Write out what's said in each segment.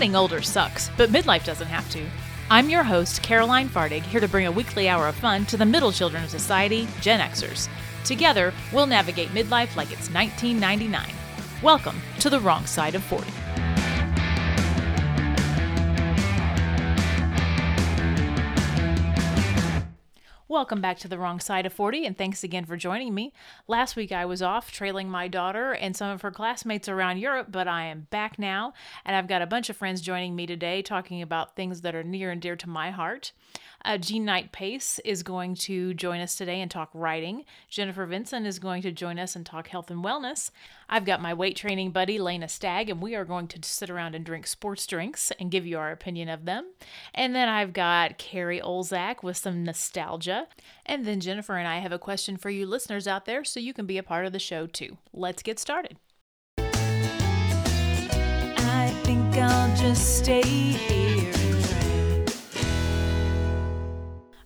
Getting older sucks, but midlife doesn't have to. I'm your host, Caroline Fardig, here to bring a weekly hour of fun to the middle children of society, Gen Xers. Together, we'll navigate midlife like it's 1999. Welcome to the wrong side of 40. Welcome back to the wrong side of 40, and thanks again for joining me. Last week I was off trailing my daughter and some of her classmates around Europe, but I am back now, and I've got a bunch of friends joining me today talking about things that are near and dear to my heart. Uh, Jean Knight Pace is going to join us today and talk writing. Jennifer Vinson is going to join us and talk health and wellness. I've got my weight training buddy, Lanea Stagg, and we are going to sit around and drink sports drinks and give you our opinion of them. And then I've got Kerrie Olzak with some nostalgia. And then Jennifer and I have a question for you listeners out there so you can be a part of the show too. Let's get started. I think I'll just stay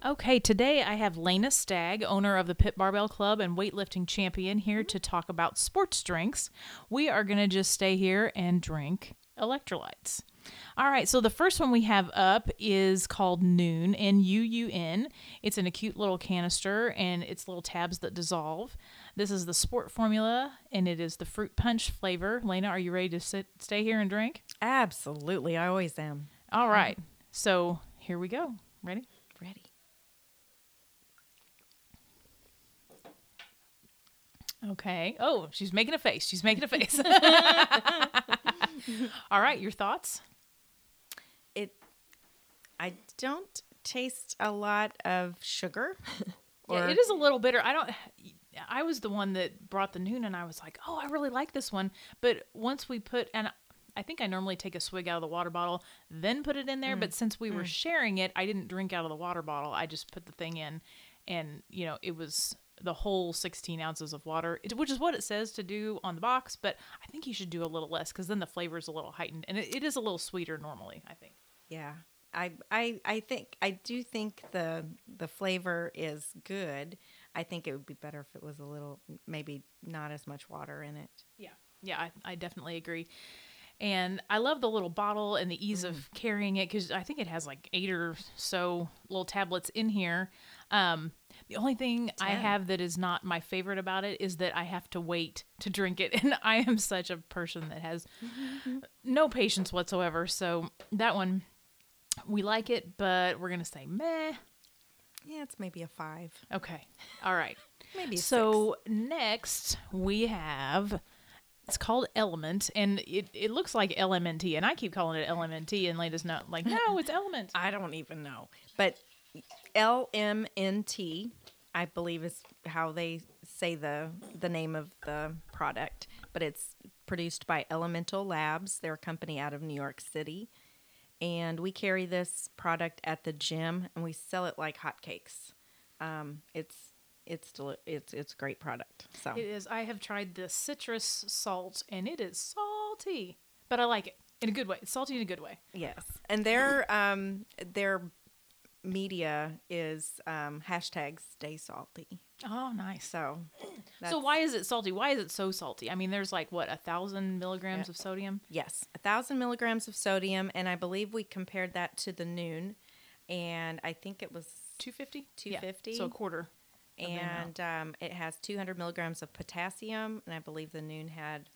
Okay, today I have Lanea Stagg, owner of the Pit Barbell Club and weightlifting champion, here to talk about sports drinks. We are going to just stay here and drink electrolytes. All right, so the first one we have up is called Nuun, N U U N. It's in a cute little canister and it's little tabs that dissolve. This is the sport formula and it is the fruit punch flavor. Lanea, are you ready to sit, stay here and drink? Absolutely. I always am. All right, so here we go. Ready? Ready. Okay. Oh, she's making a face. She's making a face. All right, your thoughts? It I don't taste a lot of sugar. yeah, it is a little bitter. I don't I was the one that brought the Nuun and I was like, "Oh, I really like this one." But once we put and I think I normally take a swig out of the water bottle, then put it in there, but mm, since we were mm. sharing it, I didn't drink out of the water bottle. I just put the thing in and, you know, it was the whole 16 ounces of water, which is what it says to do on the box, but I think you should do a little less because then the flavor is a little heightened and it, it is a little sweeter normally, I think. Yeah. I, I I think I do think the the flavor is good. I think it would be better if it was a little maybe not as much water in it. Yeah. Yeah, I, I definitely agree. And I love the little bottle and the ease of carrying it because I think it has like eight or so little tablets in here. Um, the only thing I have that is not my favorite about it is that I have to wait to drink it. And I am such a person that has no patience whatsoever. So that one, we like it, but we're going to say meh. Yeah, it's maybe a 5. Okay. All right. Maybe a So next we have it's called Element, and it, it looks like LMNT, and I keep calling it LMNT, and Lanea's not like, no, it's Element. I don't even know. But LMNT, I believe is how they say the the name of the product, but it's produced by Elemental Labs. They're a company out of New York City. And we carry this product at the gym and we sell it like hotcakes. Um, it's it's deli- it's it's great product. So It is. I have tried the citrus salt, and it is salty, but I like it in a good way. It's salty in a good way. yes, and their um their media is um, hashtag Stay Salty. Oh, nice. So So why is it salty? Why is it so salty? I mean, there's like what a thousand milligrams Yeah. of sodium. Yes, a thousand milligrams of sodium, and I believe we compared that to the Nuun, and I think it was, Two fifty. 250? So a quarter. and um, it has two hundred milligrams of potassium, and I believe the Nuun had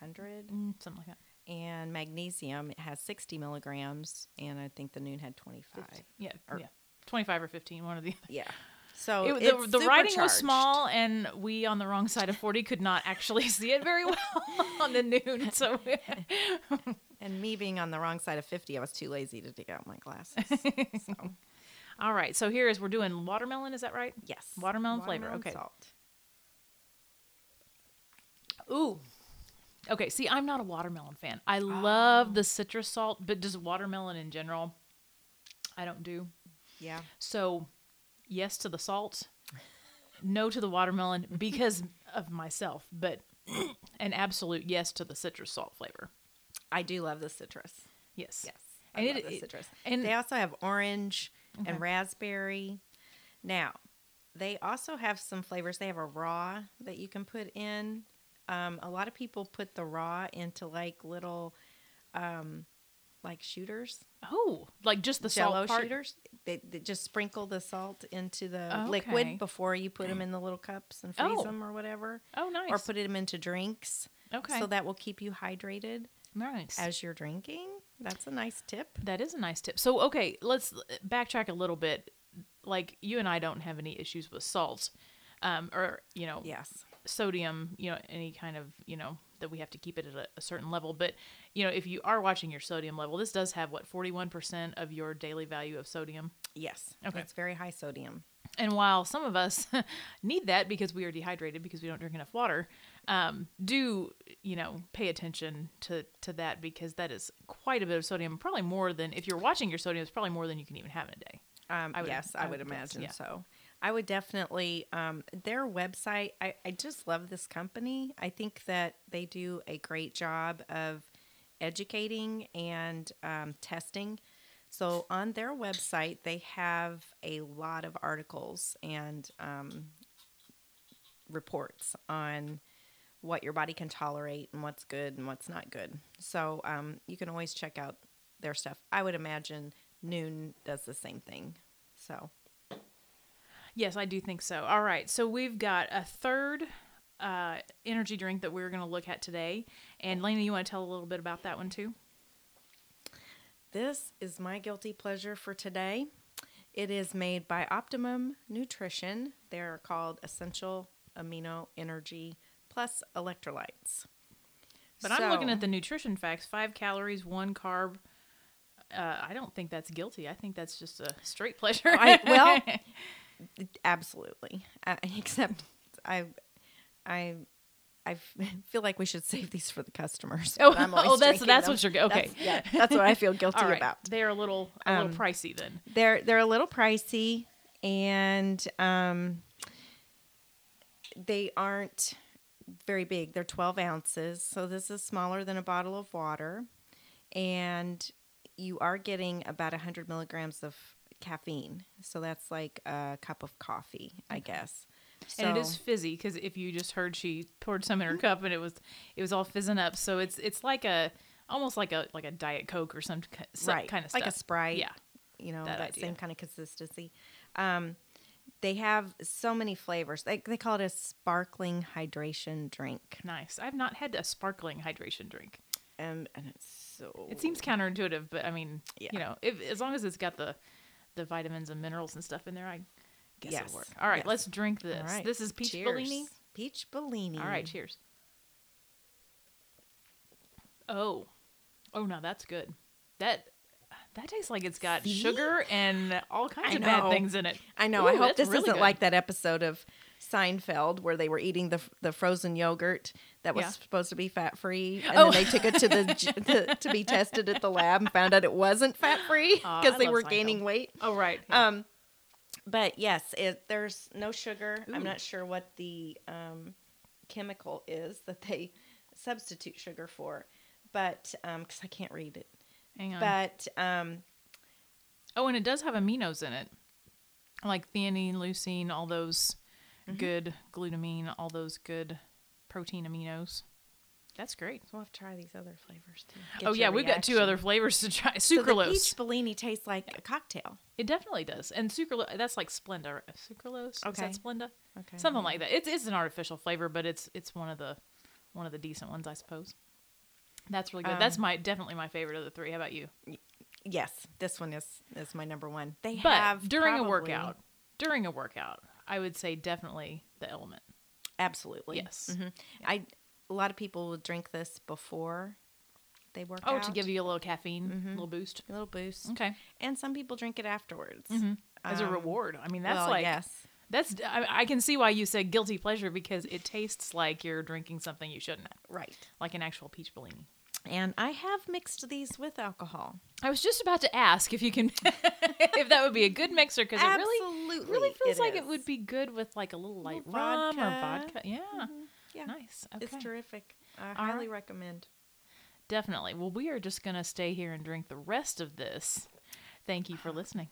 hundred, Mm, something like that. And magnesium it has sixty milligrams, and I think the Nuun had twenty five. Yeah. Or- yeah. Twenty-five or fifteen, one of the. other. Yeah, so It, the, the writing was small, and we on the wrong side of 40 could not actually see it very well on the Nuun. So, and me being on the wrong side of fifty, I was too lazy to dig out my glasses. so all right. So, here is we're doing watermelon. Is that right? yes, Watermelon flavor, okay. salt. Ooh. Okay. See, I'm not a watermelon fan. I Oh. love the citrus salt, but just watermelon in general, I don't do. Yeah. So, yes to the salt, no to the watermelon because of myself, but an absolute yes to the citrus salt flavor. I do love the citrus. Yes. Yes. I And love it- the it- citrus. and- they also have orange Okay. and raspberry. Now, they also have some flavors. They have a raw that you can put in. Um, a lot of people put the raw into like little, um, like shooters, Oh, like just the Jello salt part. shooters. They, they just sprinkle the salt into the Okay. liquid before you put them in the little cups and freeze Oh. them or whatever, Oh, nice. or put them into drinks. okay. So that will keep you hydrated nice. as you're drinking. That's a nice tip. That is a nice tip. So, okay, let's backtrack a little bit. Like you and I don't have any issues with salt, um, or you know, Yes. Sodium. You know, any kind of you know that we have to keep it at a, a certain level. But you know, if you are watching your sodium level, this does have what forty one percent of your daily value of sodium. Yes. Okay. It's very high sodium. And while some of us need that because we are dehydrated because we don't drink enough water, um, do you know pay attention to to that because that is quite a bit of sodium. Probably more than if you're watching your sodium, it's probably more than you can even have in a day. Um, I would- yes, I I would would guess, imagine yeah. so. I would definitely um, their website. I, I just love this company. I think that they do a great job of educating and um, testing. So on their website, they have a lot of articles and um, reports on what your body can tolerate and what's good and what's not good. So um, you can always check out their stuff. I would imagine Nuun does the same thing. So Yes, I do think so. All right, so we've got a third uh, energy drink that we're going to look at today, and Lanea, you want to tell a little bit about that one too? this is my guilty pleasure for today. It is made by Optimum Nutrition. They're called Essential Amino Energy Plus Electrolytes. But I'm looking at the nutrition facts: five calories, one carb. Uh, I don't think that's guilty. I think that's just a straight pleasure. I- well, Absolutely. Uh, except I, I, I feel like we should save these for the customers. Oh, I'm oh, that's- that's them. what you're- okay. That's, yeah, that's what I feel guilty right, about. they're a little a Um, little pricey then. They're they're a little pricey, and um, they aren't very big. They're 12 ounces, so this is smaller than a bottle of water, and you are getting about 100 milligrams of caffeine. So that's like a cup of coffee, I guess. and it is fizzy because if you just heard she poured some in her cup and it was it was all fizzing up. So it's it's like a almost like a like a diet coke or some, some right, kind of like a Sprite. Yeah. you know that that, same kind of consistency. Um, they have so many flavors. They they call it a sparkling hydration drink, Nice. I've not had a sparkling hydration drink. and and it's so. It seems counterintuitive, but I mean, Yeah. you know, if as long as it's got the the vitamins and minerals and stuff in there, I guess Yes, it'll work. All right, yes. let's drink this. Right. This is peach Cheers. Bellini. Peach Bellini. All right, cheers. Oh, oh, no, that's good. That that tastes like it's got See? sugar and all kinds I of bad things in it. I know. Ooh, I hope this really isn't good. like that episode of Seinfeld where they were eating the the frozen yogurt that was Yeah. supposed to be fat free, and Oh. then they took it to the, to, to be tested at the lab and found out it wasn't fat free because I they were Seinfeld. gaining weight. Oh, right. yeah. Um, but yes, it, there's no sugar. Ooh. I'm not sure what the um, chemical is that they substitute sugar for, but because I can't read it. Hang on. But um, oh, and it does have aminos in it, like theanine, leucine, all those Mm-hmm. good glutamine, all those good protein aminos. That's great. we'll have to try these other flavors too. Get oh yeah, we've got two other flavors to try. So Sucralose. peach Bellini tastes like a cocktail. It definitely does. And sucralose, that's like Splenda. Sucralose? Is Okay. that Splenda? Okay. Something like that. It's, it's an artificial flavor, but it's it's one of the one of the decent ones, I suppose. That's really good. Um, that's my definitely my favorite of the three. How about you? Yes, this one is is my number one. They But have during a workout, during a workout, I would say definitely the element. Absolutely. Yes. Mhm. I a lot of people will drink this before they work Oh, out. to give you a little caffeine, Mm-hmm. a little boost. a little boost. Okay. And some people drink it afterwards. As a Um, reward. I mean, that's well, like yes. that's I, I can see why you said guilty pleasure because it tastes like you're drinking something you shouldn't, Right. like an actual peach Bellini. And I have mixed these with alcohol. I was just about to ask if you can, if that would be a good mixer because it really, really feels it like it would be good with like a little light Little rum or vodka. vodka. Yeah, mm-hmm. Yeah. nice. Okay. It's terrific. I All highly right. recommend. Definitely. Well, we are just gonna stay here and drink the rest of this. Thank you for ah. listening.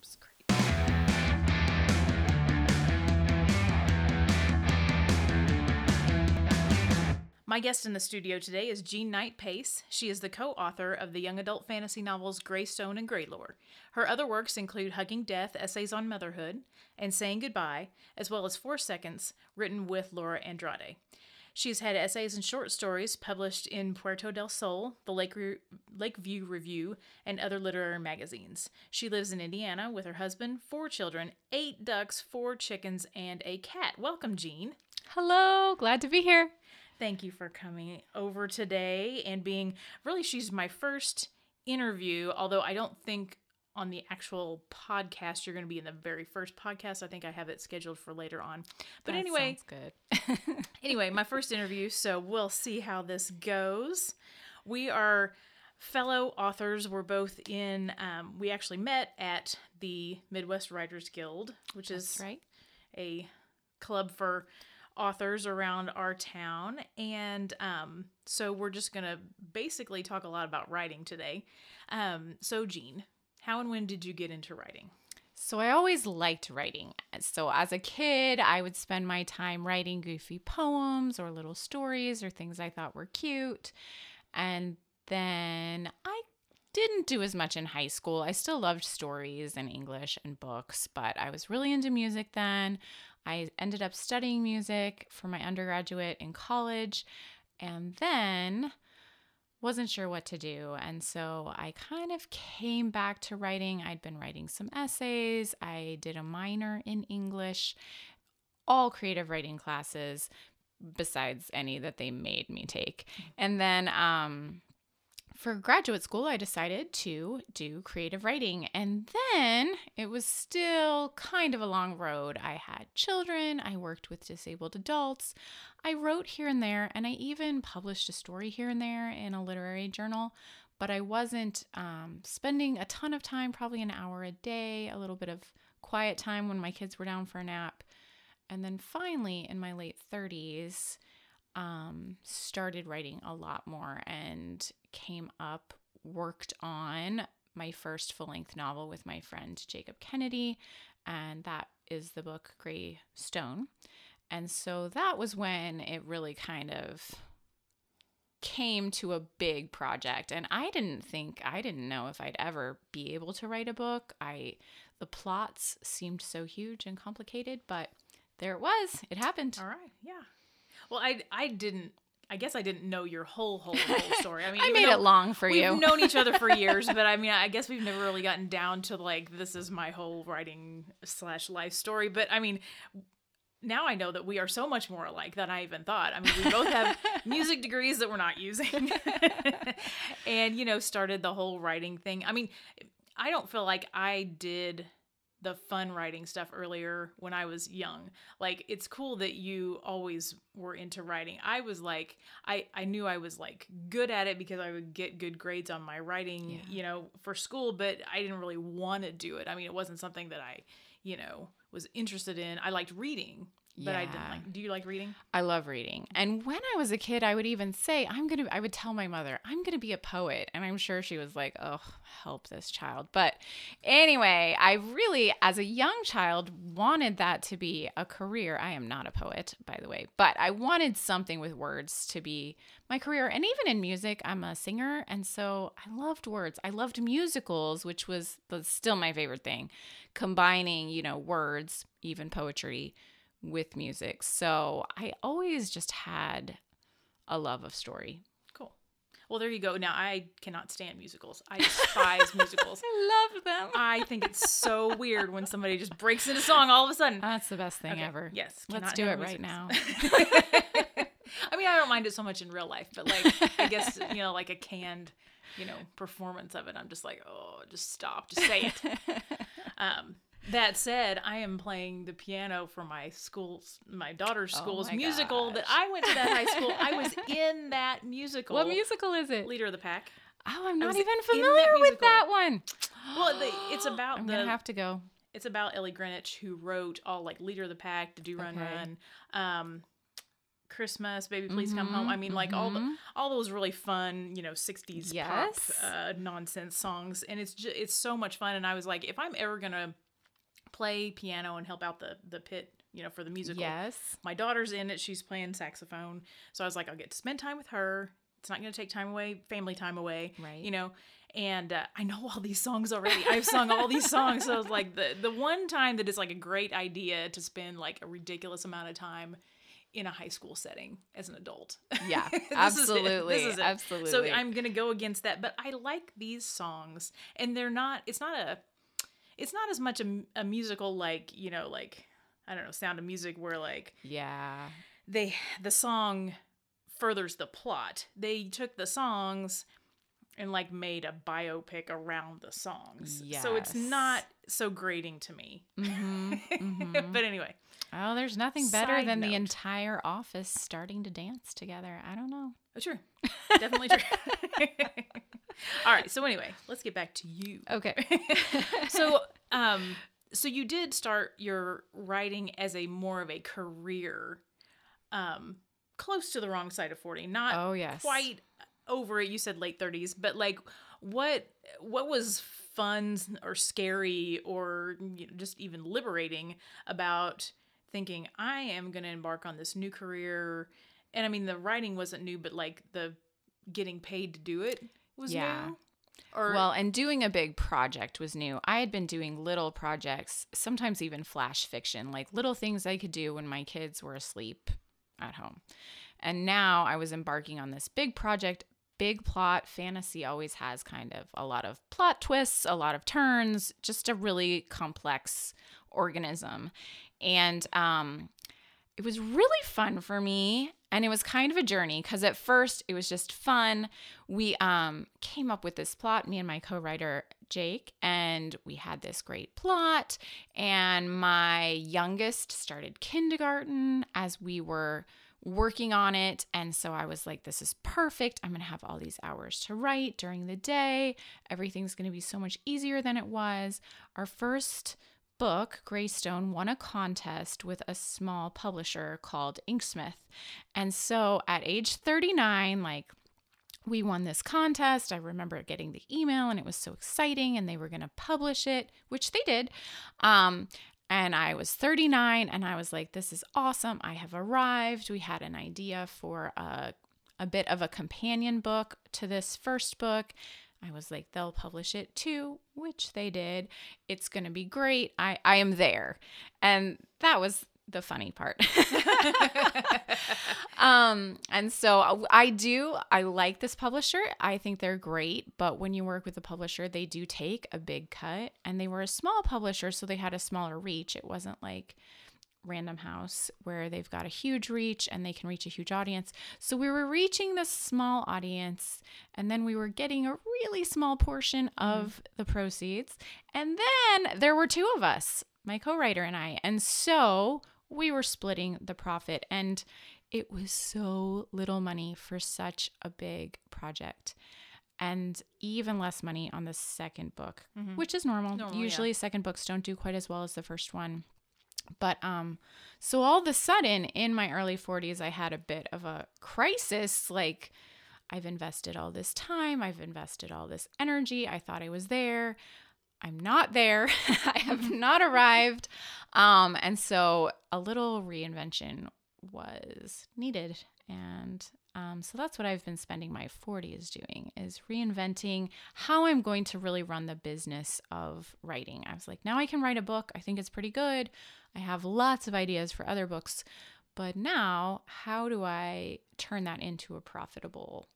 My guest in the studio today is Jean Knight Pace. She is the co author of the young adult fantasy novels Greystone and Greylore. Her other works include Hugging Death, Essays on Motherhood, and Saying Goodbye, as well as Four Seconds, written with Laura Andrade. She's had essays and short stories published in Puerto del Sol, the Lake Re- Lakeview Review, and other literary magazines. She lives in Indiana with her husband, four children, eight ducks, four chickens, and a cat. Welcome, Jean. Hello, glad to be here. Thank you for coming over today and being really, she's my first interview, although I don't think on the actual podcast you're going to be in the very first podcast. I think I have it scheduled for later on. But That anyway, good. anyway, my first interview, so we'll see how this goes. We are fellow authors. We're both in, um, we actually met at the Midwest Writers Guild, which is right. a club for authors around our town. And um, so we're just going to basically talk a lot about writing today. Um, so, Jean, how and when did you get into writing? So I always liked writing. So as a kid, I would spend my time writing goofy poems or little stories or things I thought were cute. And then I didn't do as much in high school. I still loved stories and English and books, but I was really into music then. I ended up studying music for my undergraduate in college and then wasn't sure what to do. And so I kind of came back to writing. I'd been writing some essays, I did a minor in English, all creative writing classes besides any that they made me take. And then um for graduate school, I decided to do creative writing. And then it was still kind of a long road. I had children, I worked with disabled adults, I wrote here and there, and I even published a story here and there in a literary journal. But I wasn't um, spending a ton of time, probably an hour a day, a little bit of quiet time when my kids were down for a nap. And then finally, in my late 30s, um, started writing a lot more and came up, worked on my first full length novel with my friend Jacob Kennedy, and that is the book Gray Stone. And so that was when it really kind of came to a big project and I didn't think I didn't know if I'd ever be able to write a book. I the plots seemed so huge and complicated, but there it was. It happened. All right. Yeah. Well, I I didn't. I guess I didn't know your whole whole whole story. I mean, I made it long for you. we've known each other for years, but I mean, I guess we've never really gotten down to like this is my whole writing slash life story. But I mean, now I know that we are so much more alike than I even thought. I mean, we both have music degrees that we're not using, and you know, started the whole writing thing. I mean, I don't feel like I did the fun writing stuff earlier when I was young. Like it's cool that you always were into writing. I was like I I knew I was like good at it because I would get good grades on my writing, Yeah. you know, for school, but I didn't really want to do it. I mean, it wasn't something that I, you know, was interested in. I liked reading, but I didn't Yeah. like Do you like reading? I love reading. And when I was a kid, I would even say, I'm going to, I would tell my mother, I'm going to be a poet. And I'm sure she was like, oh, help this child. But anyway, I really, as a young child, wanted that to be a career. I am not a poet, by the way, but I wanted something with words to be my career. And even in music, I'm a singer. And so I loved words. I loved musicals, which was the, still my favorite thing, combining, you know, words, even poetry with music. So I always just had a love of story. Cool. Well, there you go. Now I cannot stand musicals. I despise musicals. I love them. I think it's so weird when somebody just breaks into song all of a sudden. That's the best thing Okay, ever. Yes. Let's do it handle right now. I mean, I don't mind it so much in real life, but like, I guess, you know, like a canned, you know, performance of it, I'm just like, oh, just stop, just say it. um, that said, I am playing the piano for my school's, my daughter's Oh school's my musical that. I went to that high school. I was in that musical. what musical is it? Leader of the Pack. Oh, I'm not even in that familiar with that one. Well, the, it's about I'm the gonna have to go. it's about Ellie Greenwich who wrote all like Leader of the Pack, The Do Run Okay. Run, um, Christmas, Baby Please Come Home. I mean, like all the mhm. all those really fun, you know, '60s Yes. pop uh, nonsense songs, and it's just it's so much fun. And I was like, if I'm ever gonna play piano and help out the the pit you know, for the musical. Yes. My daughter's in it. She's playing saxophone. So I was like, I'll get to spend time with her. It's not going to take time away, family time away. Right. You know, and uh, I know all these songs already. I've sung all these songs. So it's like the, the one time that is like a great idea to spend like a ridiculous amount of time in a high school setting as an adult. Yeah, This is absolutely. This is it. Absolutely. So I'm gonna go against that, but I like these songs, and they're not. It's not a. It's not as much a, a musical like you know like I don't know Sound of Music where like yeah. they the song furthers the plot. They took the songs and like made a biopic around the songs. So it's not so grating to me. Mm-hmm, but anyway, Oh, there's nothing better Side than note. the entire office starting to dance together. I don't know. oh, true. Definitely true. All right. So anyway, let's get back to you. Okay. so um so you did start your writing as a more of a career um close to the wrong side of 40 not Oh, yes. quite over it you said late 30s but like what what was fun or scary or you know, just even liberating about thinking i am going to embark on this new career and i mean the writing wasn't new but like the getting paid to do it was Yeah. new or well, and doing a big project was new. I had been doing little projects, sometimes even flash fiction, like little things I could do when my kids were asleep at home. And now I was embarking on this big project, big plot. Fantasy always has kind of a lot of plot twists, a lot of turns, just a really complex organism. And um, it was really fun for me and it was kind of a journey because at first it was just fun. We um came up with this plot me and my co-writer jake and we had this great plot and my youngest started kindergarten as we were working on it and so i was like this is perfect. I'm going to have all these hours to write during the day. Everything's going to be so much easier than it was. Our first book, Greystone, won a contest with a small publisher called Inksmith. And so at age 39, like, we won this contest. I remember getting the email and it was so exciting and they were going to publish it, which they did. Um, and I was 39 and I was like, this is awesome. I have arrived. We had an idea for a, a bit of a companion book to this first book. I was like, they'll publish it too, which they did. It's going to be great. I, I am there. And that was the funny part. um, and so I do, I like this publisher. I think they're great. But when you work with a publisher, they do take a big cut. And they were a small publisher, so they had a smaller reach. It wasn't like, Random House, where they've got a huge reach and they can reach a huge audience. So we were reaching this small audience, and then we were getting a really small portion hmm. of the proceeds. And then there were two of us, my co writer and I. And so we were splitting the profit, and it was so little money for such a big project. And even less money on the second book, mm-hmm. which is normal. Normal, yeah. Usually, second books don't do quite as well as the first one. But um so all of a sudden in my early 40s I had a bit of a crisis like I've invested all this time, I've invested all this energy. I thought I was there. I'm not there. I have not arrived. Um and so a little reinvention was needed and um, so that's what I've been spending my 40s doing is reinventing how I'm going to really run the business of writing. I was like, now I can write a book. I think it's pretty good. I have lots of ideas for other books. But now, how do I turn that into a profitable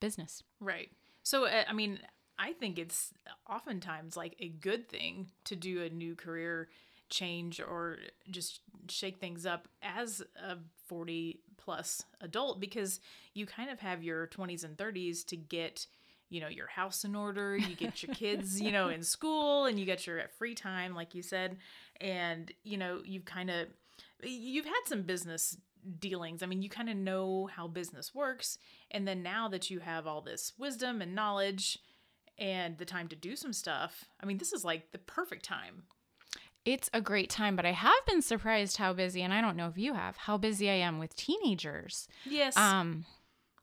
business? Right. So, uh, I mean, I think it's oftentimes like a good thing to do a new career change or just shake things up as a 40 plus adult because you kind of have your 20s and 30s to get you know your house in order you get your kids you know in school and you get your free time like you said. And you know you've kind of you've had some business dealings. I mean you kind of know how business works. And then now that you have all this wisdom and knowledge and the time to do some stuff i mean this is like the perfect time It's a great time, but I have been surprised how busy, and I don't know if you have, how busy I am with teenagers. yes Um,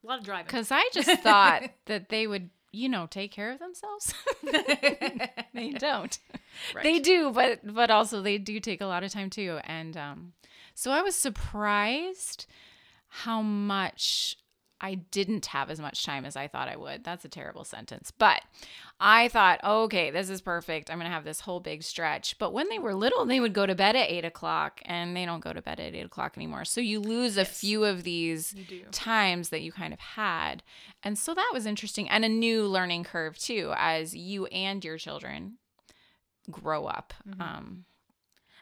a lot of driving Because I just thought that they would you know, take care of themselves. they don't. Right. They do, but but also they do take a lot of time too. And um, so I was surprised how much I didn't have as much time as I thought I would. That's a terrible sentence. But I thought, okay, this is perfect. I'm going to have this whole big stretch. But when they were little, they would go to bed at eight o'clock and they don't go to bed at eight o'clock anymore. So you lose a few of these times that you kind of had. And so that was interesting and a new learning curve too, as you and your children grow up. Um,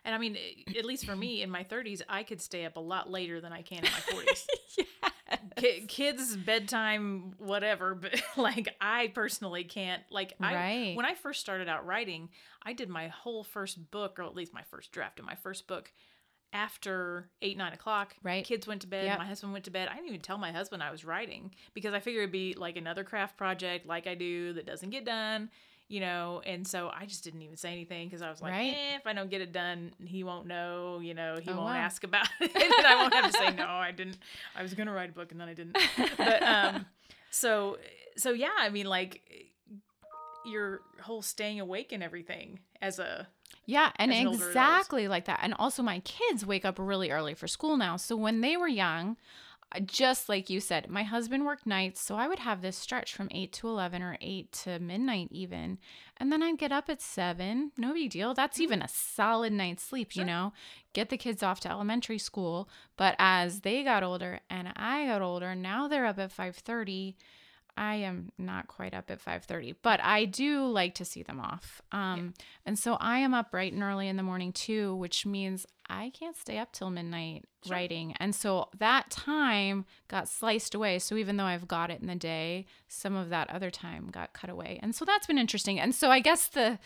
And I mean, eh, at least for me in my 30s, I could stay up a lot later than I can in my 40s. Ki- kids bedtime whatever but like i personally can't like i Right. when i first started out writing i did my whole first book or at least my first draft of my first book after eight nine o'clock Right. kids went to bed Yep. my husband went to bed i didn't even tell my husband i was writing because i figured it'd be like another craft project like i do that doesn't get done you know and so i just didn't even say anything because i was like Right. eh, if i don't get it done he won't know you know he Oh, won't wow. ask about it and i won't have to say no i didn't i was gonna write a book and then i didn't but um so so yeah i mean like your whole staying awake and everything as a Yeah, and an exactly like that. And also, my kids wake up really early for school now. So when they were young, just like you said, my husband worked nights. So I would have this stretch from 8 to 11 or 8 to midnight, even. And then I'd get up at 7. No big deal. That's mm-hmm. even a solid night's sleep, you know? Get the kids off to elementary school. But as they got older and I got older, now they're up at 5:30. I am not quite up at 5:30, but I do like to see them off. Um and so I am up bright and early in the morning too, which means I can't stay up till midnight writing. And so that time got sliced away. So even though I've got it in the day, some of that other time got cut away. And so that's been interesting. And so I guess the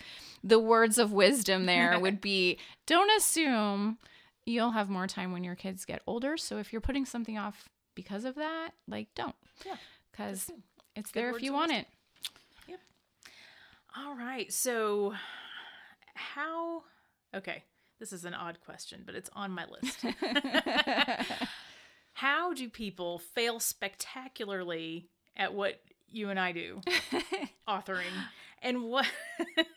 the words of wisdom there would be don't assume you'll have more time when your kids get older. So if you're putting something off because of that, like don't. Yeah, Cuz it's Good there if you want it. all right so how okay this is an odd question but it's on my list. How do people fail spectacularly at what you and I do? Authoring. And what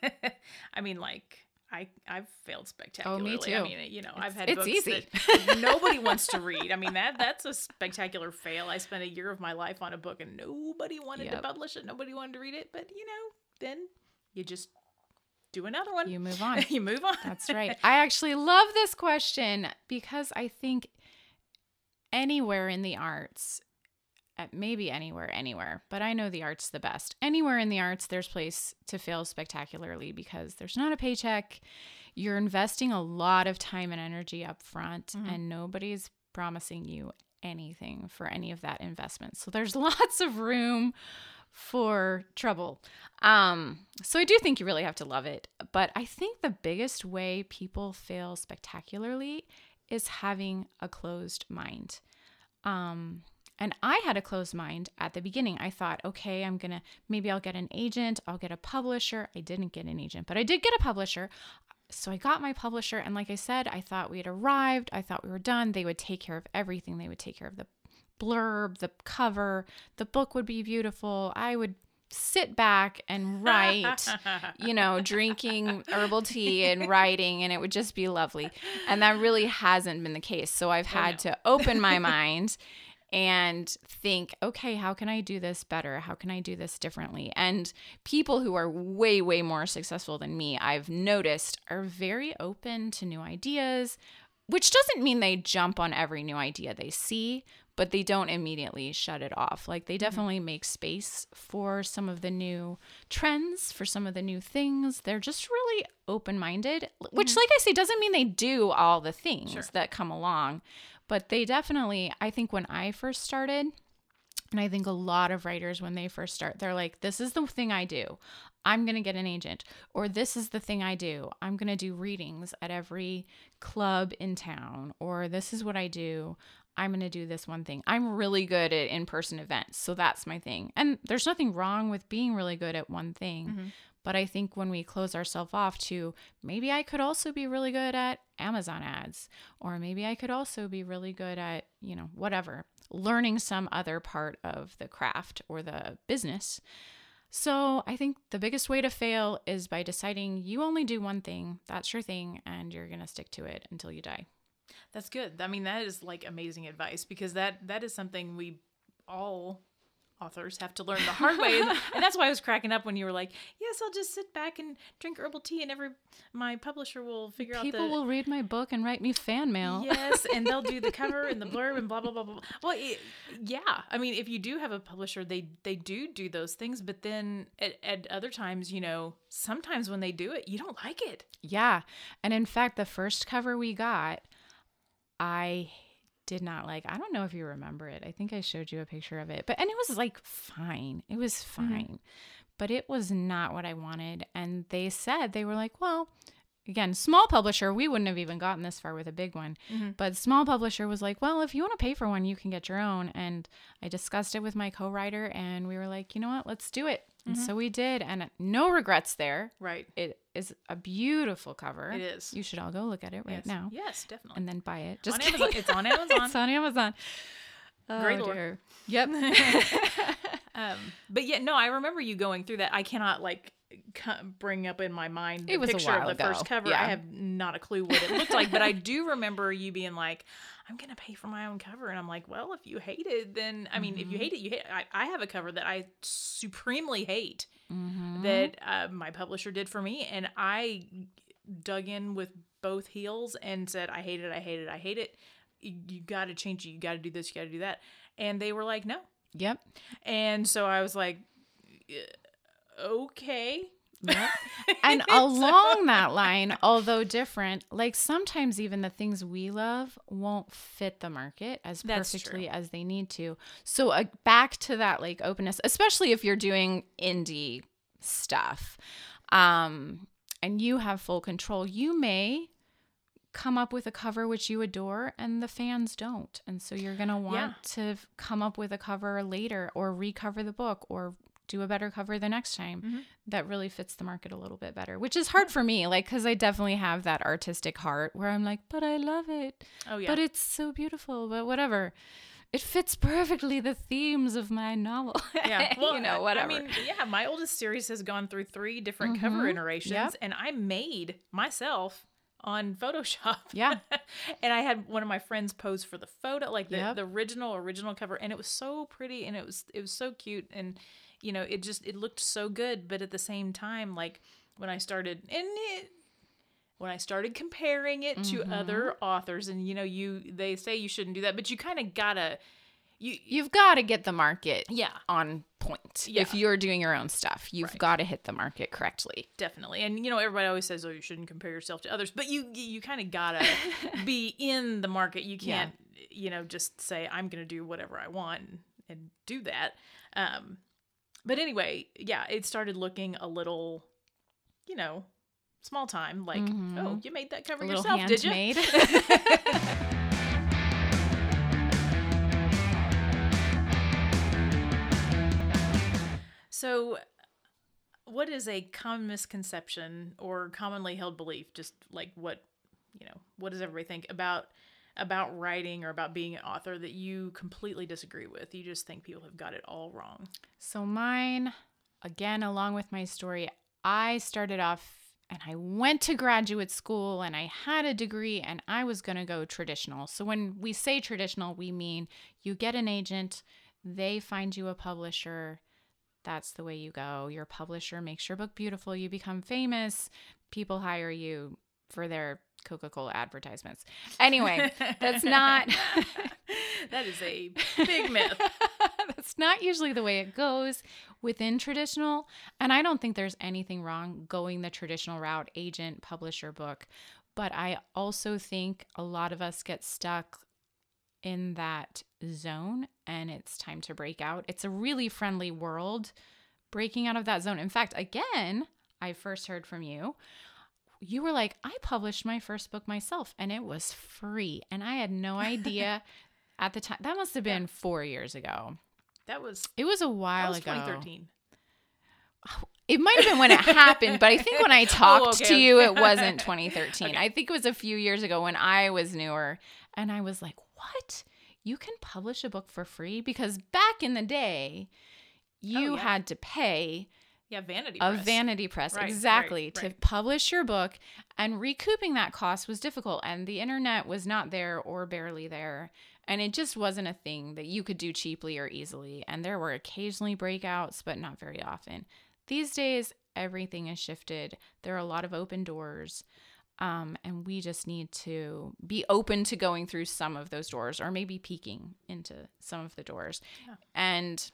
I mean like I I've failed oh, spectacularly. I Oh, too. I mean, you know, I've had it's books easy. that nobody wants to read. I mean, that that's a spectacular fail. I spent a year of my life on a book and nobody wanted to publish it. Nobody wanted to read it, but you know, then you just do another one. You move on. you move on. That's right. I actually love this question because I think anywhere in the arts, maybe anywhere, anywhere, but I know the arts the best. Anywhere in the arts, there's place to fail spectacularly because there's not a paycheck. You're investing a lot of time and energy up front, and nobody's promising you anything for any of that investment. So there's lots of room for trouble. Um, so I do think you really have to love it. But I think the biggest way people fail spectacularly is having a closed mind. Um, and I had a closed mind at the beginning. I thought, okay, I'm going to maybe I'll get an agent, I'll get a publisher. I didn't get an agent, but I did get a publisher. So I got my publisher. And like I said, I thought we had arrived. I thought we were done. They would take care of everything. They would take care of the blurb, the cover, the book would be beautiful. I would sit back and write, you know, drinking herbal tea and writing, and it would just be lovely. And that really hasn't been the case. So I've had to open my mind and think, okay, how can I do this better? How can I do this differently? And people who are way, way more successful than me, I've noticed, are very open to new ideas, which doesn't mean they jump on every new idea they see, but they don't immediately shut it off. Like they mm-hmm. definitely make space for some of the new trends, for some of the new things. They're just really open minded, which, mm-hmm. like I say, doesn't mean they do all the things that come along, but they definitely, I think when I first started, and I think a lot of writers, when they first start, they're like, this is the thing I do. I'm going to get an agent. Or this is the thing I do. I'm going to do readings at every club in town. Or this is what I do. I'm going to do this one thing. I'm really good at in person events. So that's my thing. And there's nothing wrong with being really good at one thing. Mm-hmm. But I think when we close ourselves off to maybe I could also be really good at Amazon ads, or maybe I could also be really good at, you know, whatever, learning some other part of the craft or the business. So I think the biggest way to fail is by deciding you only do one thing, that's your thing, and you're going to stick to it until you die. That's good. I mean, that is like amazing advice because that that is something we all authors have to learn the hard way. and that's why I was cracking up when you were like, "Yes, I'll just sit back and drink herbal tea, and every my publisher will figure People out the will read my book and write me fan mail. yes, and they'll do the cover and the blurb and blah blah blah blah. blah. Well, it, yeah, I mean, if you do have a publisher, they they do do those things, but then at, at other times, you know, sometimes when they do it, you don't like it. Yeah. And in fact, the first cover we got, I did not like. I don't know if you remember it. I think I showed you a picture of it. But and it was like fine. It was mm-hmm. fine. But it was not what I wanted. And they said they were like, "Well, again, small publisher, we wouldn't have even gotten this far with a big one. Mm-hmm. But small publisher was like, "Well, if you want to pay for one, you can get your own." And I discussed it with my co-writer and we were like, "You know what? Let's do it." And mm-hmm. so we did and no regrets there. Right. It is a beautiful cover. It is. You should all go look at it right yes. now Yes, definitely. and then buy it. Just on kidding. Amazon. It's on Amazon. it's on Amazon. Great Oh, lore. dear. Yep. Um, but yeah, no, I remember you going through that. I cannot like bring up in my mind the It was a picture while of the ago. first cover. Yeah. I have not a clue what it looked like, but I do remember you being like, "I'm gonna pay for my own cover," and I'm like, "Well, if you hate it, then I mean, Mm-hmm. if you hate it, you hate." It. I, I have a cover that I supremely hate Mm-hmm. that uh, my publisher did for me, and I dug in with both heels and said, "I hate it. I hate it. I hate it." You, you got to change it. You got to do this. You got to do that. And they were like, "No." yep. And so I was like, "Uh, And along that line, although different, like sometimes even the things we love won't fit the market as That's perfectly true. as they need to. So uh, back to that like openness, especially if you're doing indie stuff, um, and you have full control, you may come up with a cover which you adore and the fans don't. And so you're going to want Yeah. to come up with a cover later or recover the book or do a better cover the next time Mm-hmm. that really fits the market a little bit better, which is hard for me, like, because I definitely have that artistic heart where I'm like, but I love it. Oh, yeah. But it's so beautiful, but whatever. It fits perfectly the themes of my novel. yeah. Well, you know, whatever. I mean, yeah, my oldest series has gone through three different cover Mhm. iterations, Yep. and I made myself on Photoshop. Yeah. and I had one of my friends pose for the photo, like the, Yep. the original original cover, and it was so pretty and it was it was so cute and you know it just it looked so good, but at the same time, like when I started and it when I started comparing it to Mm-hmm. other authors, and you know, you they say you shouldn't do that, but you kind of gotta you You've got to get the market yeah on point. Yeah. If you're doing your own stuff, you've Right. got to hit the market correctly. definitely and you know everybody always says oh you shouldn't compare yourself to others but you you kind of gotta be in the market you can't you know just say i'm gonna do whatever i want and, and do that um but anyway yeah it started looking a little you know small time like oh you made that cover Mm-hmm. A yourself did you. So, what is a common misconception or commonly held belief? Just like what you know, what does everybody think about about writing or about being an author that you completely disagree with? You just think people have got it all wrong. So mine, again, along with my story, I started off and I went to graduate school and I had a degree and I was going to go traditional. So when we say traditional, we mean you get an agent, they find you a publisher. That's the way you go. Your publisher makes your book beautiful, you become famous, people hire you for their Coca-Cola advertisements. Anyway, that's not that is a big myth. That's not usually the way it goes within traditional. And I don't think there's anything wrong going the traditional route, agent, publisher, book. But I also think a lot of us get stuck in that zone and it's time to break out. It's a really friendly world breaking out of that zone. In fact, again, I first heard from you. You were like, I published my first book myself and it was free. And I had no idea at the time. That must have been four years ago. That was It was a while was ago. 2013. It might have been when it happened, but I think when I oh, talked Oh, okay, to you, it wasn't 2013. I think it was a few years ago when I was newer. And I was like, what? You can publish a book for free? Because back in the day, oh, you Oh, yeah. had to pay. Yeah, vanity a press. vanity press Right, right, exactly. To publish your book and recouping that cost was difficult and the internet was not there or barely there and it just wasn't a thing that you could do cheaply or easily and there were occasionally breakouts but not very often. These days everything has shifted. There are a lot of open doors um, and we just need to be open to going through some of those doors or maybe peeking into some of the doors. And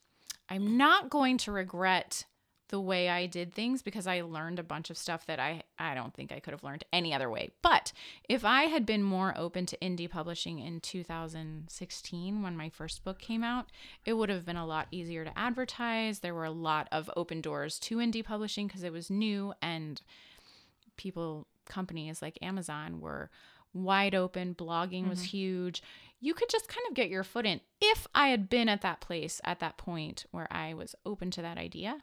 i'm not going to regret the way I did things because I learned a bunch of stuff that I I don't think I could have learned any other way. But if I had been more open to indie publishing in 2016 when my first book came out, it would have been a lot easier to advertise. There were a lot of open doors to indie publishing because it was new and people companies like Amazon were wide open, blogging was mm-hmm. huge. You could just kind of get your foot in. If I had been at that place at that point where I was open to that idea,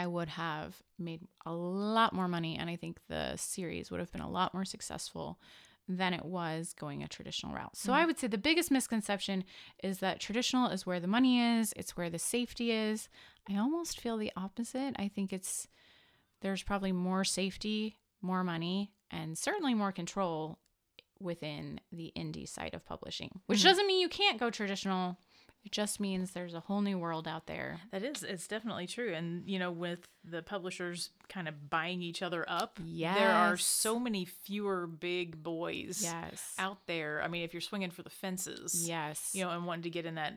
I would have made a lot more money and I think the series would have been a lot more successful than it was going a traditional route. So I mm. would say the biggest misconception is that traditional is where the money is, it's where the safety is. I almost feel the opposite. I think it's there's probably more safety, more money, and certainly more control within the indie side of publishing, which mm. doesn't mean you can't go traditional. It just means there's a whole new world out there. That is, it's definitely true. And, you know, with the publishers kind of buying each other up, yes. there are so many fewer big boys Yes. out there. I mean, if you're swinging for the fences, Yes. you know, and wanting to get in that,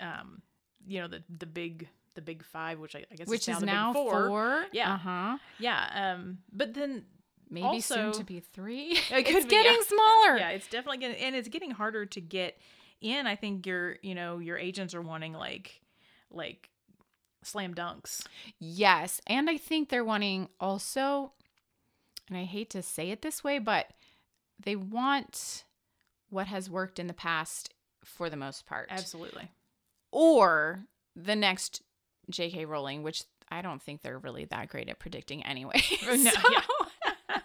um, you know, the, the big, the big five, which I, I guess which is, big now four. four. Yeah. Uh huh. Yeah. Um, but then Maybe soon to be three. It could it's be, getting yeah. smaller. yeah, it's definitely getting, and it's getting harder to get in. I think your, you know, your agents are wanting like, like slam dunks. Yes. And I think they're wanting also, and I hate to say it this way, but they want what has worked in the past for the most part. Absolutely. Or the next J.K. Rowling, which I don't think they're really that great at predicting anyway. No, so,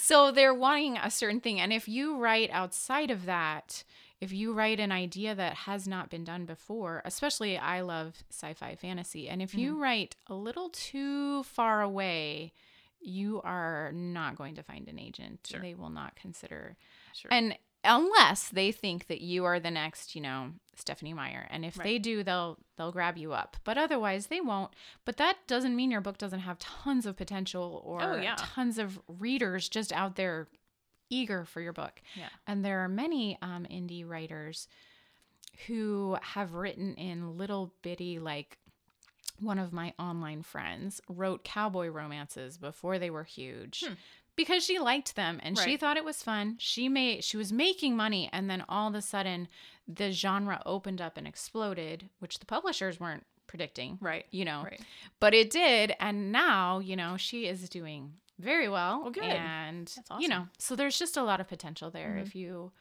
so they're wanting a certain thing. And if you write outside of that, if you write an idea that has not been done before, especially I love sci fi fantasy, and if Mm-hmm. you write a little too far away, you are not going to find an agent. Sure. They will not consider. Sure. And unless they think that you are the next, you know, Stephenie Meyer. And if Right. they do, they'll they'll grab you up. But otherwise they won't. But that doesn't mean your book doesn't have tons of potential or Oh, yeah. tons of readers just out there eager for your book. Yeah. And there are many um, indie writers who have written in little bitty, like one of my online friends wrote cowboy romances before they were huge. Because she liked them and she Hmm. Thought it was fun. She made she was making money and then all of a sudden the genre opened up and exploded, which the publishers weren't predicting. Right. You know. Right. But it did and now, you know, she is doing very well. Well, good. And That's you awesome. Mm-hmm. know, so there's just a lot of potential there if you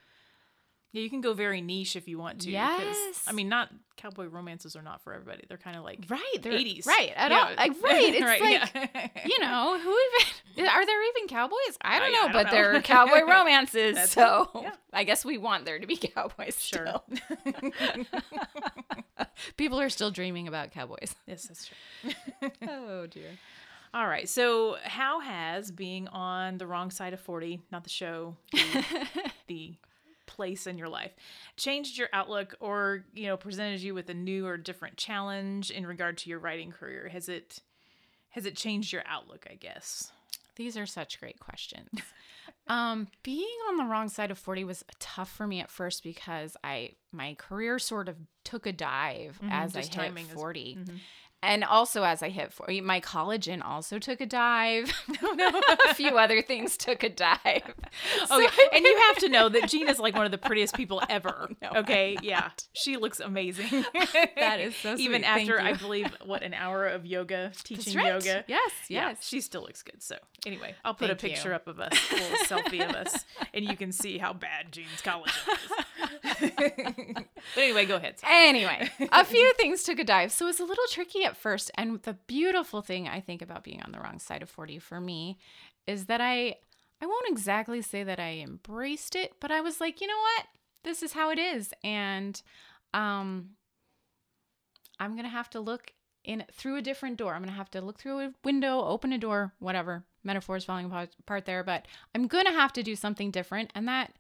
Yeah, you can go very niche if you want to. Yes. I mean, not cowboy romances are not for everybody. They're kind of like Right, they're 80s. right at Yeah. all. Like, right, it's Right, like yeah. you know who even are there even cowboys? I don't Uh, yeah, know, I but don't there know. are cowboy romances. That's so. I guess we want there to be cowboys. Sure. People are still dreaming about cowboys. yes, that's true. Oh dear. All right. So, how has being on the wrong side of 40, not the show, the, the place in your life, changed your outlook or, you know, presented you with a new or different challenge in regard to your writing career? Has it has it changed your outlook, I guess? These are such great questions. um, being on the wrong side of 40 was tough for me at first because I my career sort of took a dive as I hit timing is- 40. And also as I hit 40, my collagen also took a dive. a few other things took a dive. Oh, So yeah. And you have to know that Gina's like one of the prettiest people ever. no, okay. Yeah. She looks amazing. That is so Even sweet. After, I believe, what, an hour of yoga, teaching right. yoga. Yes, Yeah, yes. she still looks good. So anyway, I'll put Thank a you. picture up of us, a little selfie of us, and you can see how bad Jean's collagen is. But anyway, go ahead. Anyway, a few things took a dive. So it was a little tricky at first. And the beautiful thing I think about being on the wrong side of 40 for me is that I I won't exactly say that I embraced it, but I was like, you know what? This is how it is. And um I'm to have to look in through a different door. I'm gonna have to look through a window, open a door, whatever. Metaphors falling apart there, but I'm gonna have to do something different, and that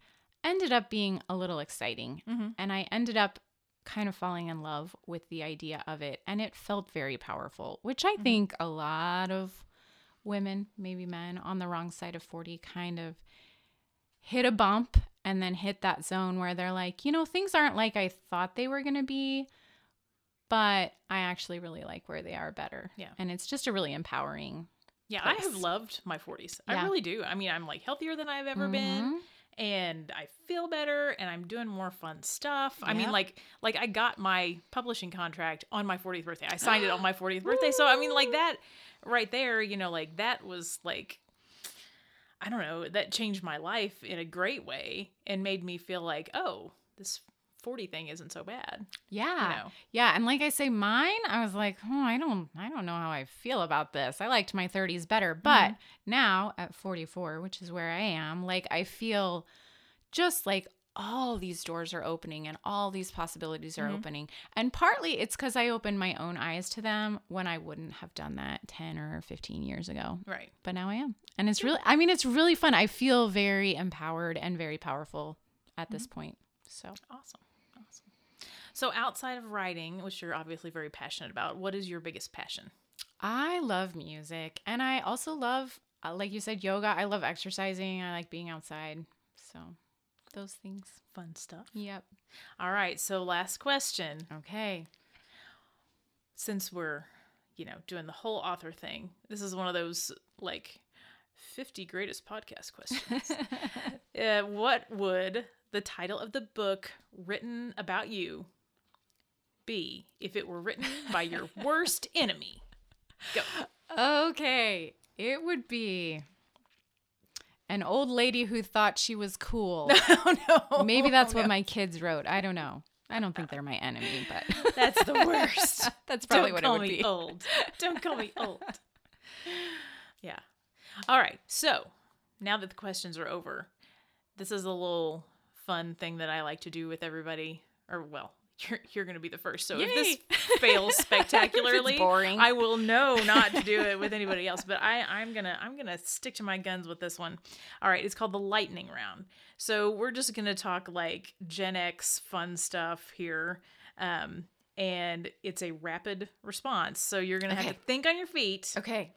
ended up being a little exciting. Mm-hmm. And I ended up kind of falling in love with the idea of it, and it felt very powerful, which I think a lot of women, maybe men, on the wrong side of 40 kind of hit a bump and then hit that zone where they're like, you know, things aren't like I thought they were going to be, but I actually really like where they are better. Yeah. And it's just a really empowering. Yeah, I have loved my 40s. I really do. I mean, I'm like healthier than I've ever been Mhm. And I feel better and I'm doing more fun stuff. I mean, like like I got my publishing contract on my 40th birthday. I signed it on my 40th birthday. So I mean, like that right there, you know, like that was like I don't know, that changed my life in a great way and made me feel like, "Oh, this 40 thing isn't so bad." Yeah. know. Yeah, and like I say mine, I was like, "Oh, I don't I don't know how I feel about this. I liked my 30s better." But Mm-hmm. now at 44, which is where I am, like I feel just like all these doors are opening and all these possibilities are Mhm. opening. And partly it's cuz I opened my own eyes to them when I wouldn't have done that 10 or 15 years ago. Right. But now I am. And it's really I mean, it's really fun. I feel very empowered and very powerful at this point. So. Awesome. So outside of writing, which you're obviously very passionate about, what is your biggest passion? I love music and I also love, uh, like you said, yoga. I love exercising. I like being outside. So, those things. Fun stuff. Yep. All right. So last question. Okay. Since we're, you know, doing the whole author thing, this is one of those like 50 greatest podcast questions. uh, what would the title of the book written about you be if it were written by your worst enemy? Go. okay. It would be an old lady who thought she was cool. oh no. Maybe that's Oh, what no. my kids wrote. I don't know. I don't think they're my enemy, but That's the worst. that's probably Don't what it call would me be. old. Don't call me old. Yeah. All right. So now that the questions are over, this is a little fun thing that I like to do with everybody. Or well, you're you're gonna be the first. So if this fails spectacularly, boring. I will know not to do it with anybody else. But I I'm gonna I'm gonna stick to my guns with this one. All right. It's called the lightning round. So we're just gonna talk like Gen X fun stuff here. Um, and it's a rapid response. So you're gonna have to think on your feet. Okay.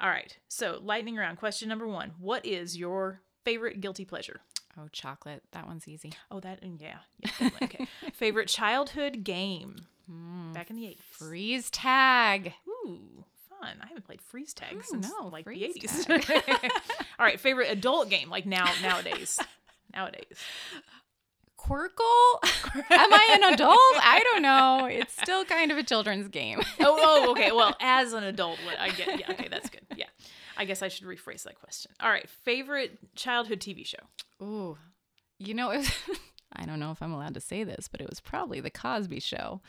All right. So lightning round. Question number one: What is your favorite guilty pleasure? Oh, chocolate. That one's easy. Oh, that mm, yeah. yeah okay. favorite childhood game back in the eighties. Freeze tag. Ooh, fun. I haven't played freeze tag Ooh, since no, like the eighties. All right. Favorite adult game like now nowadays. nowadays. Qwirkle? Am I an adult? I don't know. It's still kind of a children's game. Oh, oh, okay. Well, as an adult, what I get. Yeah. Okay, that's good. Yeah. I guess I should rephrase that question. All right. Favorite childhood TV show. Ooh. You know, it was, I don't know if I'm allowed to say this, but it was probably The Cosby Show.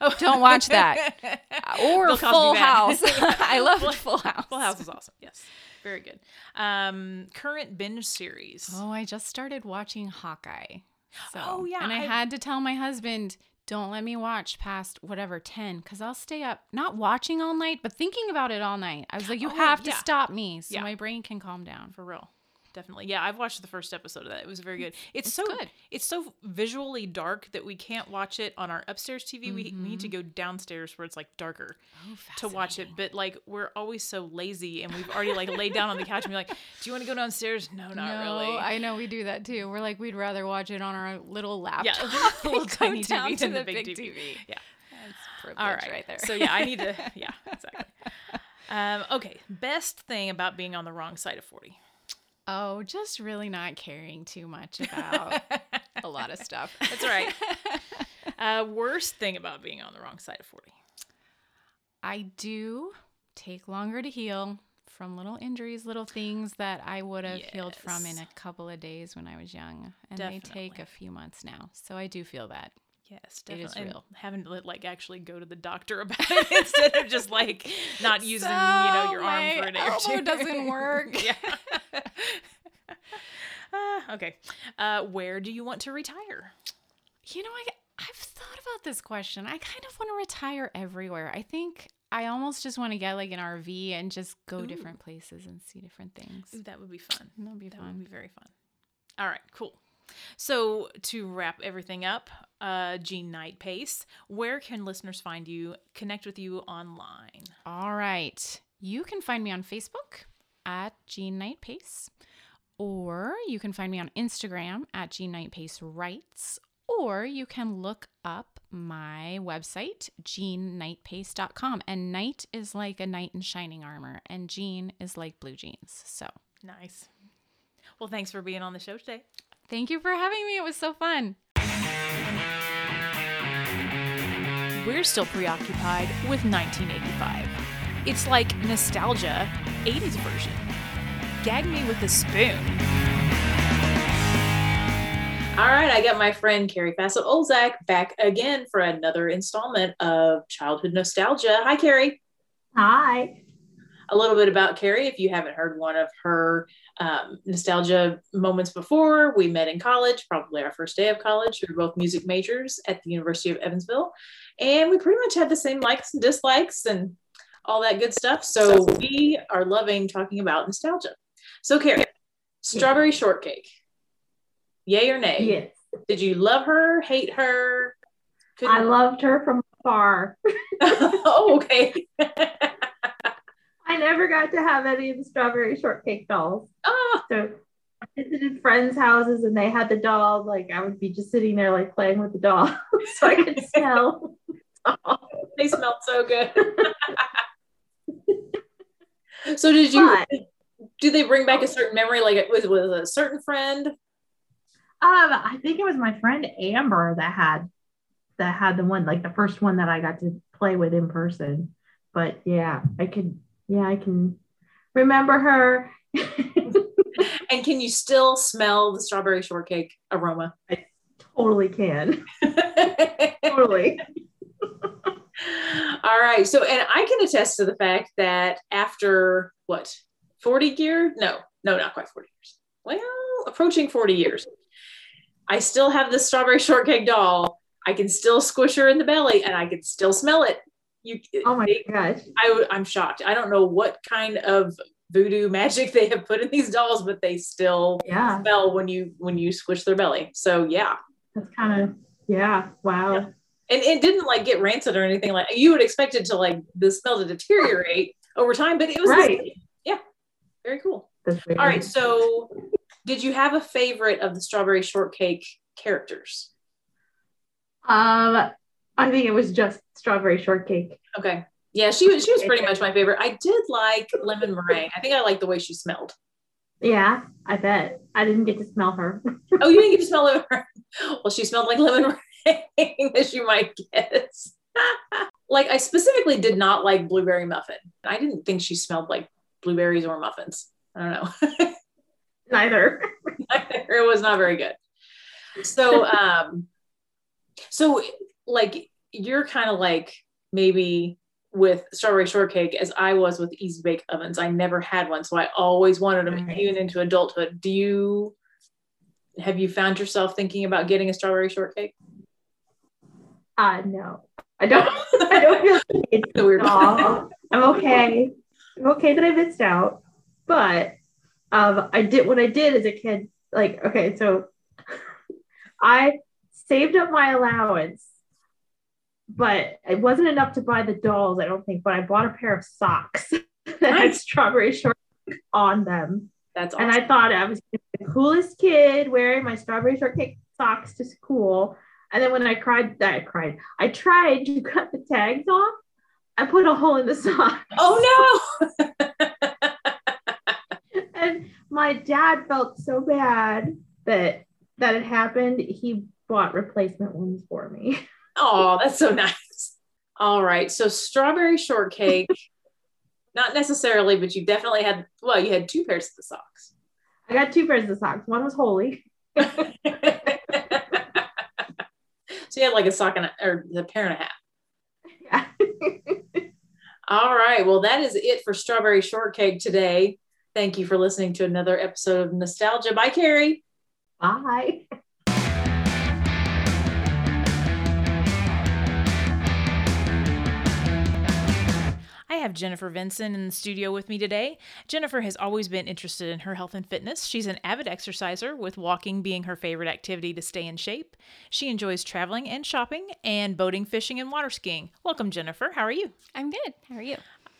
Oh, Don't watch that. Or Full. House. I loved Full House. Full House is awesome. Yes. Very good. Um, current binge series. Oh, I just started watching Hawkeye. So, Oh, yeah, And I, I- had to tell my husband, don't let me watch past whatever 10 because I'll stay up, not watching all night, but thinking about it all night. I was like, you Oh, have to stop me so Yeah. my brain can calm down. For real. Definitely. Yeah, I've watched the first episode of that. It was very good. It's, it's so good. It's so visually dark that we can't watch it on our upstairs TV. We, we need to go downstairs where it's like darker Oh, to watch it. But like we're always so lazy and we've already like laid down on the couch and be like, "Do you want to go downstairs?" No, not no, really. I know we do that too. We're like, we'd rather watch it on our little laptop. yeah, than little tiny TV to than the big, TV. Yeah. Privilege All right. right there. So yeah, I need to. Yeah, exactly. Um, okay. Best thing about being on the wrong side of forty. Oh, just really not caring too much about a lot of stuff. That's right. uh, worst thing about being on the wrong side of forty. I do take longer to heal from little injuries, little things that I would have healed from in a couple of days when I was young. And they take a few months now. So I do feel that. Yes, It is definitely. And real. having to like actually go to the doctor about it instead of just like not using you know your So arm for a day or elbow two. doesn't work. yeah. Uh, okay. Uh, where do you want to retire? You know, I, I've thought about this question. I kind of want to retire everywhere. I think I almost just want to get like an RV and just go Ooh. different places and see different things. Ooh, that would be fun. That'd be That fun. would be very fun. All right, cool. So to wrap everything up, uh, Jean Knight Pace, where can listeners find you, connect with you online? All right. You can find me on Facebook at Jean Knight Pace, or you can find me on Instagram at Jean Knight Pace Writes, or you can look up my website, jeanknightpace.com. And knight is like a knight in shining armor, and Jean is like blue jeans. So Nice. Well, thanks for being on the show today. Thank you for having me. It was so fun. We're still preoccupied with 1985. It's like nostalgia, 80s version. Gag me with a spoon. All right, I got my friend Kerrie Fassett Olzak back again for another installment of Childhood Nostalgia. Hi, Kerrie. Hi. A little bit about Kerrie, if you haven't heard one of her um, nostalgia moments before. We met in college, probably our first day of college. We were both music majors at the University of Evansville. And we pretty much had the same likes and dislikes and all that good stuff. So we are loving talking about nostalgia. So, Kerrie, strawberry shortcake, yay or nay? Yes. Did you love her, hate her? Couldn't- I loved her from afar. oh, okay. I never got to have any of the strawberry shortcake dolls. oh, So I visited friends' houses and they had the doll. Like I would be just sitting there like playing with the doll so I could smell. they smelled so good. so, did you? But, do they bring back a certain memory? Like it was with a certain friend? um, I think it was my friend Amber that had that had the one, like the first one that I got to play with in person. But yeah, I could yeah, I can remember her. And can you still smell the strawberry shortcake aroma? I totally can. totally. All right. So, and I can attest to the fact that after what, 40 years? No, no, not quite 40 years. Well, approaching 40 years. I still have the strawberry shortcake doll. I can still squish her in the belly and I can still smell it. You, Oh my they- gosh. I, I'm shocked. I don't know what kind of voodoo magic they have put in these dolls, but they still Yeah. smell when you when you squish their belly. So yeah, That's kind of yeah. Wow. Yeah. and it didn't like get rancid or anything like you would expect it to like the smell to deteriorate over time, but it was Right. yeah, very cool. All right, so did you have a favorite of the strawberry shortcake characters? Um, I think it was just strawberry shortcake. Okay, yeah, she was she was pretty much my favorite. I did like lemon meringue. I think I liked the way she smelled. Yeah, I bet. I didn't get to smell her. Oh, you didn't get to smell her. Well, she smelled like lemon meringue, as you might guess. like I specifically did not like blueberry muffin. I didn't think she smelled like blueberries or muffins. I don't know. Neither. it was not very good. So, um, so like you're kind of like maybe with strawberry shortcake as I was with easy bake ovens. I never had one, so I always wanted them Right. even into adulthood. Do you have you found yourself thinking about getting a strawberry shortcake? Uh no. I don't I don't feel it's The weird all. I'm okay. I'm okay that I missed out. But um I did what I did as a kid, like okay, so I saved up my allowance, but it wasn't enough to buy the dolls, I don't think, but I bought a pair of socks that had strawberry shortcake on them. That's awesome. And I thought I was the coolest kid wearing my strawberry shortcake socks to school. And then when I cried, I cried. I tried to cut the tags off. I put a hole in the sock, oh no! and my dad felt so bad that that it happened. He bought replacement ones for me. Oh, that's so nice. All right. So strawberry shortcake, not necessarily, but you definitely had well, you had two pairs of the socks. I got two pairs of socks. One was holy. so you had like a sock and a, or a pair and a half. Yeah. All right. Well, that is it for strawberry shortcake today. Thank you for listening to another episode of Nostalgia. Bye, Kerrie. Bye. Have Jennifer Vinson in the studio with me today. Jennifer has always been interested in her health and fitness. She's an avid exerciser, with walking being her favorite activity to stay in shape. She enjoys traveling and shopping, and boating, fishing, and water skiing. Welcome, Jennifer. How are you? I'm good. How are you?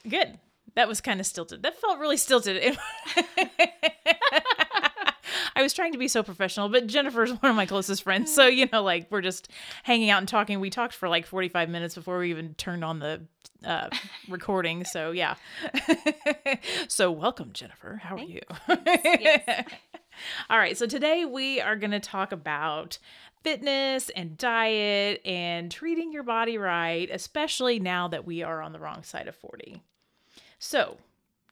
Good. That was kind of stilted. That felt really stilted. I was trying to be so professional, but Jennifer's one of my closest friends. So, you know, like we're just hanging out and talking. We talked for like 45 minutes before we even turned on the uh, recording. So, yeah. so, welcome, Jennifer. How are you? Yes. All right. So, today we are going to talk about fitness and diet and treating your body right, especially now that we are on the wrong side of 40. So,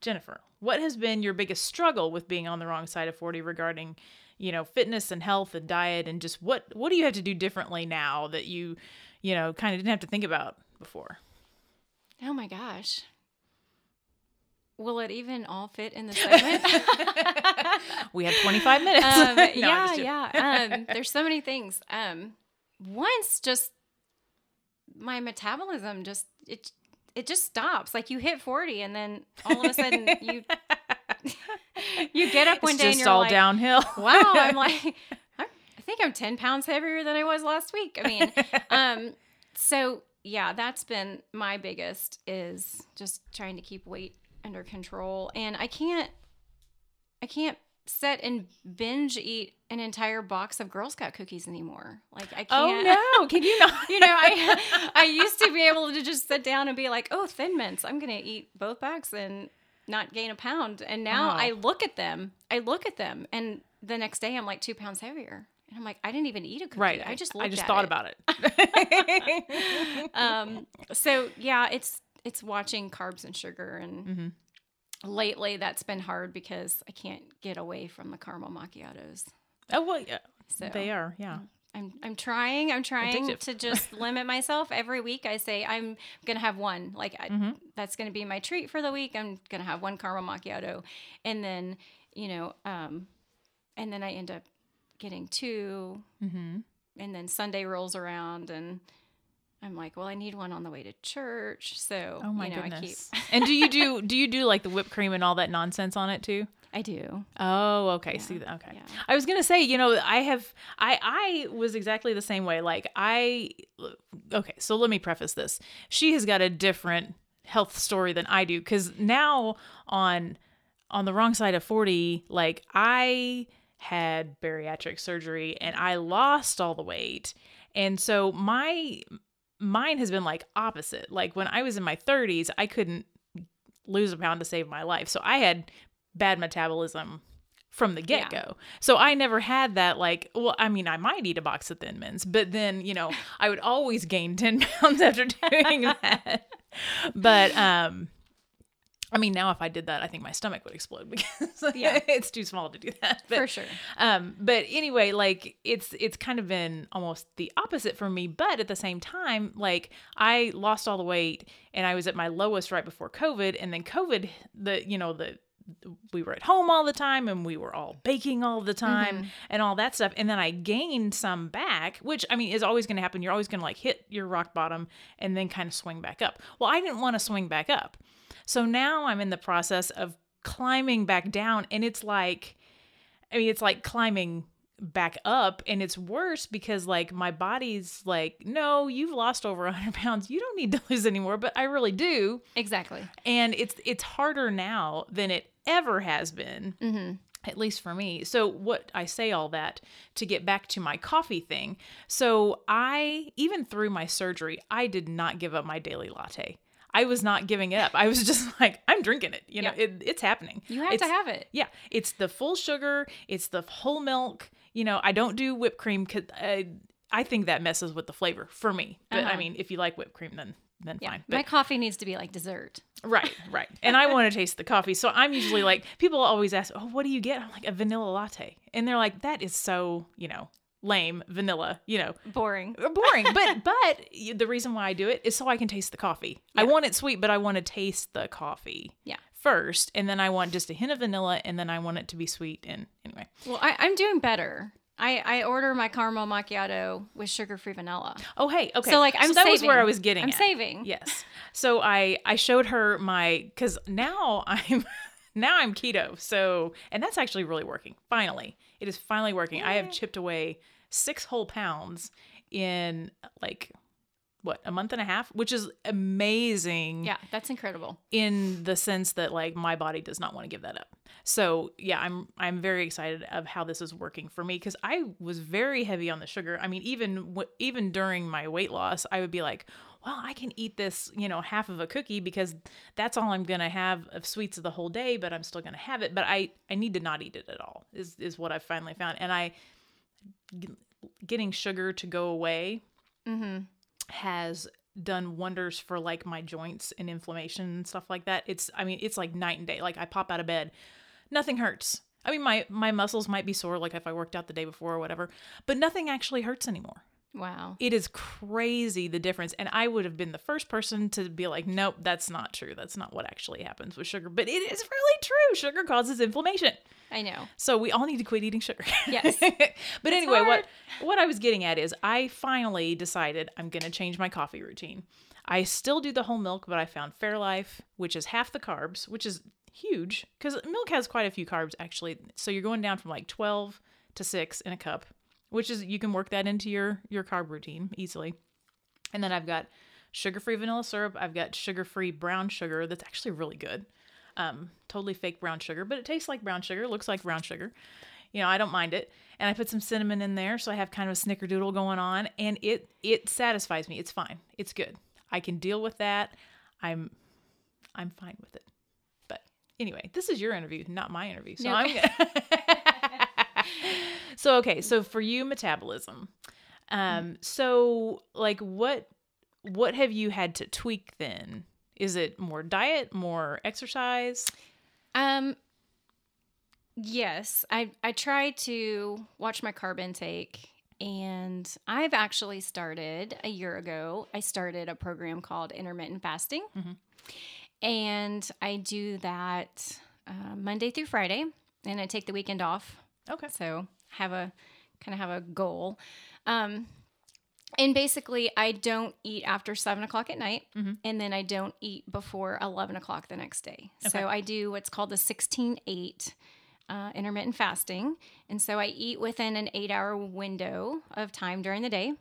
Jennifer, what has been your biggest struggle with being on the wrong side of 40 regarding, you know, fitness and health and diet and just what what do you have to do differently now that you, you know, kind of didn't have to think about before? Oh my gosh. Will it even all fit in the segment? We have 25 minutes. um, No, yeah, yeah. Um, there's so many things. Um, once just my metabolism just it it just stops. Like you hit 40 and then all of a sudden you you get up one It's day and you're all like, downhill. wow, I'm like I I think I'm 10 pounds heavier than I was last week. I mean, um so yeah, that's been my biggest is just trying to keep weight under control and I can't I can't sit and binge eat an entire box of Girl Scout cookies anymore. Like I can't. Oh no, can you not? You know, I I used to be able to just sit down and be like, "Oh, Thin Mints, I'm gonna eat both bags and not gain a pound." And now Oh. I look at them, I look at them, and the next day I'm like two pounds heavier, and I'm like, I didn't even eat a cookie. Right. I just I just thought it. about it. Um. So yeah, it's it's watching carbs and sugar, and Mhm. Lately that's been hard because I can't get away from the caramel macchiatos. oh well, yeah, So they are. Yeah. I'm I'm trying. I'm trying Addictive. to just limit myself every week. I say I'm gonna have one. Like I, Mhm. that's gonna be my treat for the week. I'm gonna have one caramel macchiato, and then you know, um, and then I end up getting two, Mm-hmm. and then Sunday rolls around, and I'm like, well, I need one on the way to church. So Oh my you know, goodness. and do you do do you do like the whipped cream and all that nonsense on it too? I do. Oh, okay. Yeah, See, okay. yeah. I was gonna say, you know, I have, I, I was exactly the same way. Like, I, okay. So let me preface this. She has got a different health story than I do, because now on, on the wrong side of forty, like I had bariatric surgery and I lost all the weight, and so my, mine has been like opposite. Like when I was in my thirties, I couldn't lose a pound to save my life, so I had bad metabolism from the get go. So I never had that like well I mean I might eat a box of thin mints but then you know I would always gain 10 pounds after doing that. But um I mean now if I did that I think my stomach would explode because Yeah. it's too small to do that. But, for sure. um but anyway like it's it's kind of been almost the opposite for me but at the same time like i lost all the weight and i was at my lowest right before covid and then covid the you know the we were at home all the time and we were all baking all the time mm-hmm. and all that stuff. And then i gained some back which i mean is always going to happen. You're always going to like hit your rock bottom and then kind of swing back up. Well i didn't want to swing back up. So now i'm in the process of climbing back down and it's like I mean, it's like climbing back up, and it's worse because like my body's like, no, you've lost over 100 pounds. You don't need to lose anymore, but I really do, Exactly. and it's it's harder now than it ever has been. Mm-hmm. At least for me. So, what I say all that to get back to my coffee thing. So, I, even through my surgery, I did not give up my daily latte. I was not giving it up. I was just like, I'm drinking it. You know, Yeah. it, it's happening. You have It's- to have it. yeah, it's the full sugar, it's the whole milk. You know, I don't do whipped cream because I, I think that messes with the flavor for me. But I Uh-huh. mean, if you like whipped cream, then then Yeah. fine. My coffee needs to be like dessert. Right, right. And I want to taste the coffee, so I'm usually like, people always ask, "Oh, what do you get?" I'm like, "A vanilla latte," and they're like, "That is so you know lame, vanilla." You know, Boring. Uh, boring. but but the reason why I do it is so I can taste the coffee. I want it sweet, but I want to taste the coffee. Yeah. First, and then I want just a hint of vanilla, and then I want it to be sweet. And anyway, Well, I, I'm doing better. I, I order my caramel macchiato with sugar-free vanilla. Oh, hey, okay. So like I'm that was where I was getting. I'm at. saving. Yes. So I I showed her my because now I'm now I'm keto. So and that's actually really working. Finally, it is finally working. I have chipped away six whole pounds in like what a month and a half, which is amazing. Yeah, that's incredible. in the sense that like my body does not want to give that up. So yeah, I'm I'm very excited of how this is working for me because I was very heavy on the sugar. I mean, even even during my weight loss, I would be like, well, I can eat this, you know, half of a cookie because that's all I'm gonna have of sweets of the whole day, but I'm still gonna have it. But I I need to not eat it at all. Is is what I finally found, and i getting sugar to go away Mm-hmm. Has done wonders for like my joints and inflammation and stuff like that. It's I mean, it's like night and day. Like I pop out of bed, nothing hurts. I mean, my my muscles might be sore like if I worked out the day before or whatever, but nothing actually hurts anymore. Wow. It is crazy the difference. And I would have been the first person to be like, nope, that's not true. That's not what actually happens with sugar. But it is really true. Sugar causes inflammation. I know. So we all need to quit eating sugar. Yes. but anyway, what what I was getting at is I finally decided I'm going to change my coffee routine. I still do the whole milk, but I found Fairlife, which is half the carbs, which is huge cuz milk has quite a few carbs actually. So you're going down from like 12 to 6 in a cup, which is you can work that into your your carb routine easily. And then I've got sugar-free vanilla syrup, I've got sugar-free brown sugar that's actually really good um, totally fake brown sugar, but it tastes like brown sugar, looks like brown sugar. You know, I don't mind it. And I put some cinnamon in there, so I have kind of a snickerdoodle going on, and it it satisfies me. It's fine. It's good. I can deal with that. I'm I'm fine with it. But anyway, this is your interview, not my interview. So No, I'm gonna So okay, so for you metabolism. Um so like what what have you had to tweak then? Is it more diet, more exercise? Um yes, I I try to watch my carb intake and I've actually started a year ago. I started a program called intermittent fasting. And I do that uh, Monday through Friday and I take the weekend off. Okay. So have a kind of have a goal. Um, and basically, I don't eat after seven o'clock at night, and then I don't eat before 11 o'clock the next day. Okay. So I do what's called the 16 8 uh, intermittent fasting. And so I eat within an eight hour window of time during the day,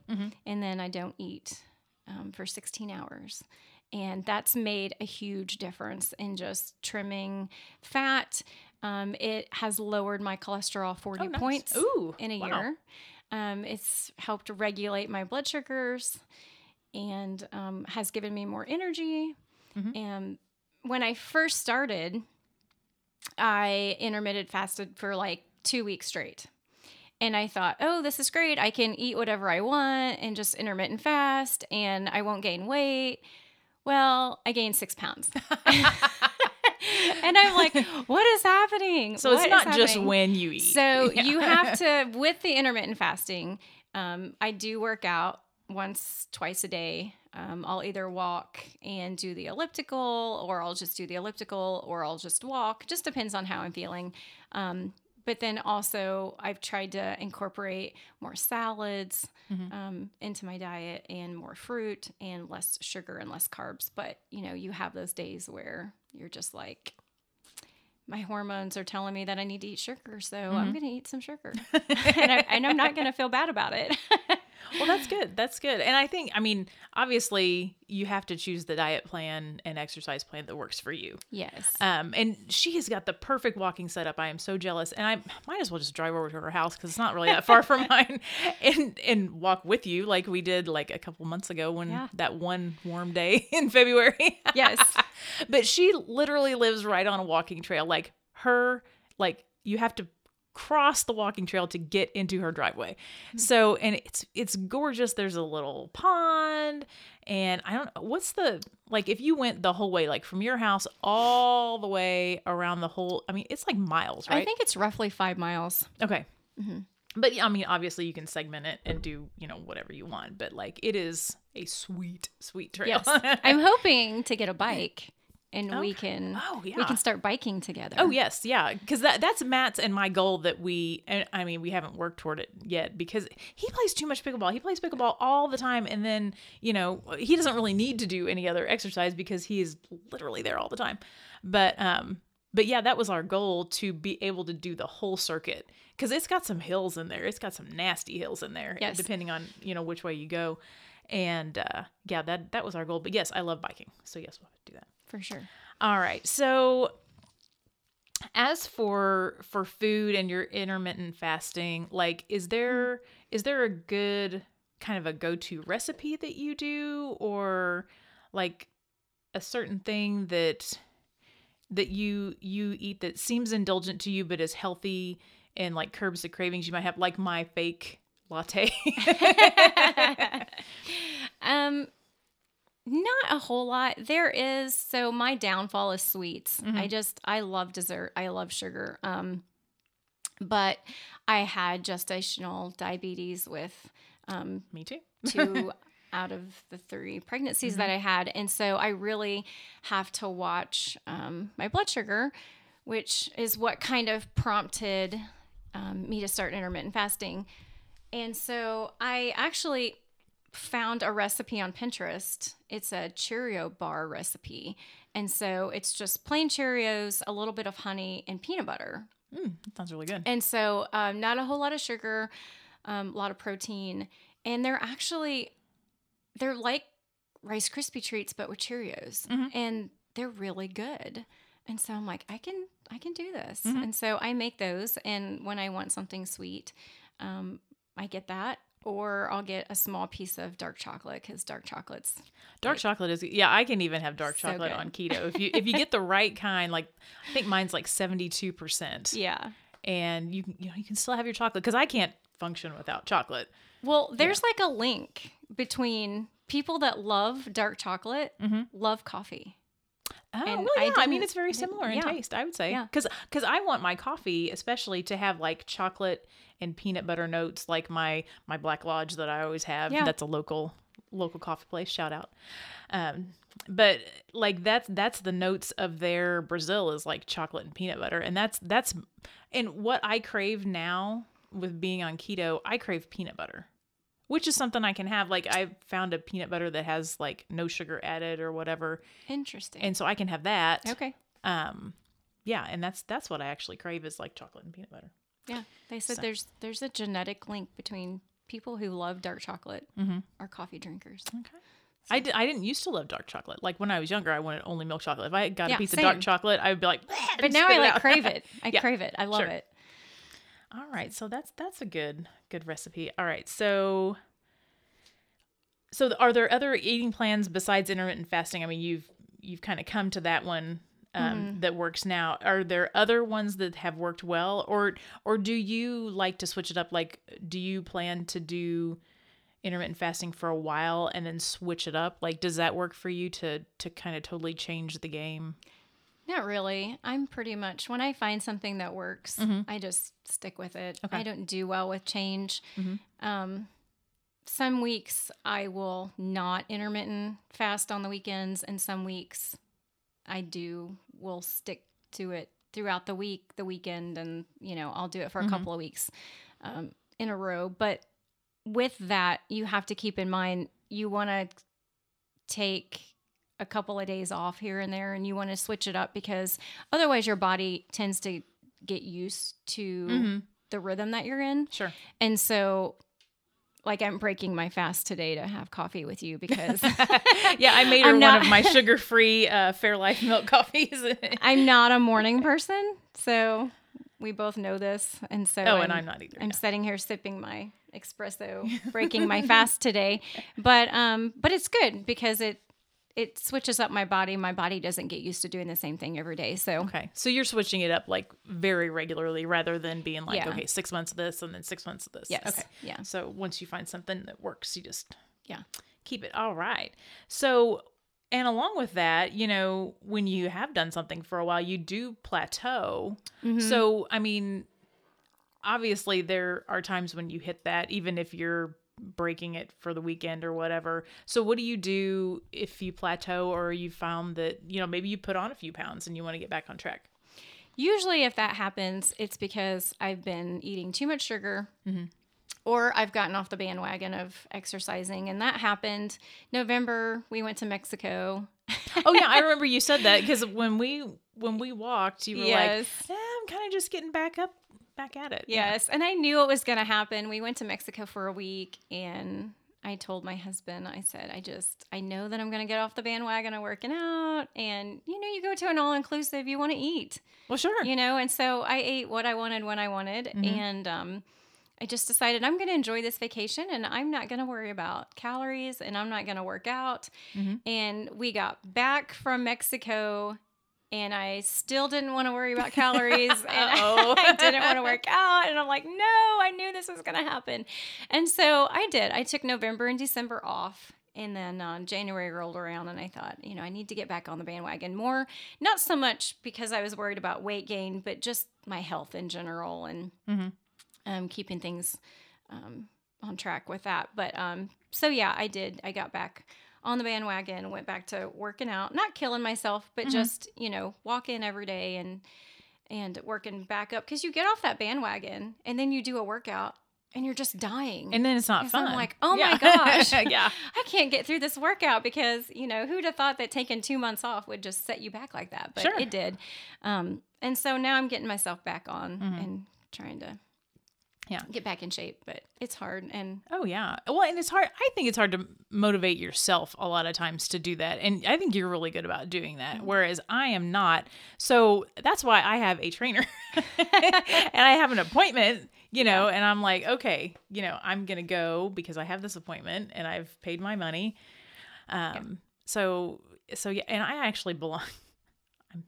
and then I don't eat um, for 16 hours. And that's made a huge difference in just trimming fat. Um, it has lowered my cholesterol 40 Oh, nice. points Ooh, in a wow. year. Um, it's helped regulate my blood sugars and um, has given me more energy. Mm-hmm. And when I first started, I intermittent fasted for like two weeks straight. And I thought, oh, this is great. I can eat whatever I want and just intermittent fast and I won't gain weight. Well, I gained six pounds. and I'm like, what is happening? So What it's not just when you eat. So Yeah. you have to, with the intermittent fasting, um, I do work out once, twice a day. Um, I'll either walk and do the elliptical, or I'll just do the elliptical, or I'll just walk. Just depends on how I'm feeling. Um, but then also, I've tried to incorporate more salads um, into my diet and more fruit and less sugar and less carbs. But you know, you have those days where you're just like, my hormones are telling me that I need to eat sugar, so I'm going to eat some sugar, and, I, and I'm not going to feel bad about it. well, that's good. That's good. And I think, I mean, obviously, you have to choose the diet plan and exercise plan that works for you. yes. Um, and she has got the perfect walking setup. I am so jealous, and I might as well just drive over to her house because it's not really that far from mine, and and walk with you like we did like a couple months ago when Yeah. that one warm day in February. yes. but she literally lives right on a walking trail. Like her, like you have to cross the walking trail to get into her driveway. Mm-hmm. So, and it's it's gorgeous. There's a little pond, and I don't what's the like if you went the whole way, like from your house all the way around the whole. I mean, it's like miles, right? I think it's roughly five miles. Okay. Mm-hmm. But yeah, I mean, obviously you can segment it and do, you know, whatever you want. But like, it is a sweet, sweet trail. Yes. I'm hoping to get a bike and we can Oh, we can start biking together. Oh yes, yeah, because that that's Matt's and my goal that we. And I mean, we haven't worked toward it yet because he plays too much pickleball. He plays pickleball all the time, and then you know he doesn't really need to do any other exercise because he is literally there all the time. But um, but yeah, that was our goal to be able to do the whole circuit because it's got some hills in there. It's got some nasty hills in there, Yes. depending on you know which way you go. And uh, yeah, that that was our goal. But yes, I love biking, so yes, we'll do that. For sure. All right. So as for for food and your intermittent fasting, like is there is there a good kind of a go-to recipe that you do or like a certain thing that that you you eat that seems indulgent to you but is healthy and like curbs the cravings you might have like my fake latte. Um, not a whole lot. There is so my downfall is sweets. Mm-hmm. I just I love dessert. I love sugar. Um, but I had gestational diabetes with um Me too. two out of the three pregnancies that I had. And so I really have to watch um, my blood sugar, which is what kind of prompted um, me to start intermittent fasting. And so I actually found a recipe on Pinterest. It's a Cheerio bar recipe. And so it's just plain Cheerios, a little bit of honey, and peanut butter. Mm, sounds really good. And so, um, not a whole lot of sugar, um, a lot of protein, and they're actually they're like Rice Krispie treats, but with Cheerios, and they're really good. And so I'm like, I can I can do this. And so I make those, and when I want something sweet, um, I get that. Or I'll get a small piece of dark chocolate because dark chocolate's Dark chocolate is yeah. I can even have dark So chocolate good. on keto if you if you get the right kind. Like I think mine's like seventy two percent, yeah. and you you know you can still have your chocolate because I can't function without chocolate. Well, there's like a link between people that love dark chocolate mm-hmm. love coffee. Oh And well, I yeah. I, mean, it's very I similar in yeah. taste. I would say Yeah. because I want my coffee especially to have like chocolate and peanut butter notes, like my my Black Lodge that I always have. Yeah. That's a local local coffee place. Shout out. Um, but like that's that's the notes of their Brazil is like chocolate and peanut butter, and that's that's and what I crave now with being on keto, I crave peanut butter. Which is something I can have. Like I found a peanut butter that has like no sugar added or whatever, Interesting. and so I can have that. okay. Um, yeah, and that's that's what I actually crave is like chocolate and peanut butter. Yeah. They said So- there's there's a genetic link between people who love dark chocolate Mm-hmm. are coffee drinkers. Okay. I, did, I didn't used to love dark chocolate. Like when I was younger, I wanted only milk chocolate. If I got Yeah, a piece same. of dark chocolate, I would be like, But now I like crave it. I Yeah, crave it. I love sure. it. All right, so that's that's a good good recipe. All right, so so are there other eating plans besides intermittent fasting? I mean, you've you've kind of come to that one um, that works now. Are there other ones that have worked well, or or do you like to switch it up? Like, do you plan to do intermittent fasting for a while and then switch it up? Like, does that work for you to to kind of totally change the game? Not really. I'm pretty much when I find something that works, I just stick with it. I don't do well with change. Um, some weeks I will not intermittent fast on the weekends, and some weeks I do will stick to it throughout the week, the weekend, and you know I'll do it for a couple of weeks um, in a row. But with that, you have to keep in mind you want to take a couple of days off here and there and you want to switch it up because otherwise your body tends to get used to the rhythm that you're in. Sure. And so like I'm breaking my fast today to have coffee with you because Yeah, I made her I'm one not- of my sugar-free uh, Fairlife milk coffees. I'm not a morning person. So we both know this. And so Oh, and I'm not either, I'm yeah. sitting here sipping my espresso, breaking my fast today. But um but it's good because it it switches up my body. My body doesn't get used to doing the same thing every day. So Okay. So you're switching it up like very regularly rather than being like, Yeah. okay, six months of this and then six months of this. Yes. Okay. Yeah. So once you find something that works, you just yeah. keep it. All right. So, and along with that, you know, when you have done something for a while, you do plateau. Mm-hmm. So, I mean, obviously there are times when you hit that, even if you're breaking it for the weekend or whatever. So what do you do if you plateau or you found that, you know, maybe you put on a few pounds and you want to get back on track? Usually, if that happens, it's because I've been eating too much sugar or I've gotten off the bandwagon of exercising. And that happened November. We went to Mexico. Oh yeah, I remember you said that because when we when we walked, you were Yes. like, eh, "I'm kind of just getting back up, back at it." Yeah. Yes. And I knew it was going to happen. We went to Mexico for a week and I told my husband, I said, I just, I know that I'm going to get off the bandwagon of working out. And, you know, you go to an all inclusive, you want to eat. Well, sure. you know and so i ate what i wanted when i wanted and um, i just decided i'm going to enjoy this vacation and i'm not going to worry about calories and i'm not going to work out and we got back from mexico and i still didn't want to worry about calories and Uh-oh. i didn't want to work out and i'm like no i knew this was going to happen and so i did i took november and december off and then uh, January rolled around, and I thought, you know, I need to get back on the bandwagon more. Not so much because I was worried about weight gain, but just my health in general and um, keeping things um, on track with that. But um, so, yeah, I did. I got back on the bandwagon, went back to working out, not killing myself, but just, you know, walk in every day and and working back up because you get off that bandwagon and then you do a workout and you're just dying. and then it's not fun. I'm like, oh Yeah. my gosh. yeah. I can't get through this workout because, you know, who'd have thought that taking two months off would just set you back like that? But Sure. it did. Um, and so now I'm getting myself back on and trying to Mm-hmm. Yeah. get back in shape, but it's hard. And Oh yeah. Well, and it's hard. I think it's hard to motivate yourself a lot of times to do that, and I think you're really good about doing that. Whereas I am not. So that's why I have a trainer, and I have an appointment. You know, and I'm like, okay, you know, I'm gonna go because I have this appointment and I've paid my money. Um. So so yeah, and I actually belong. I'm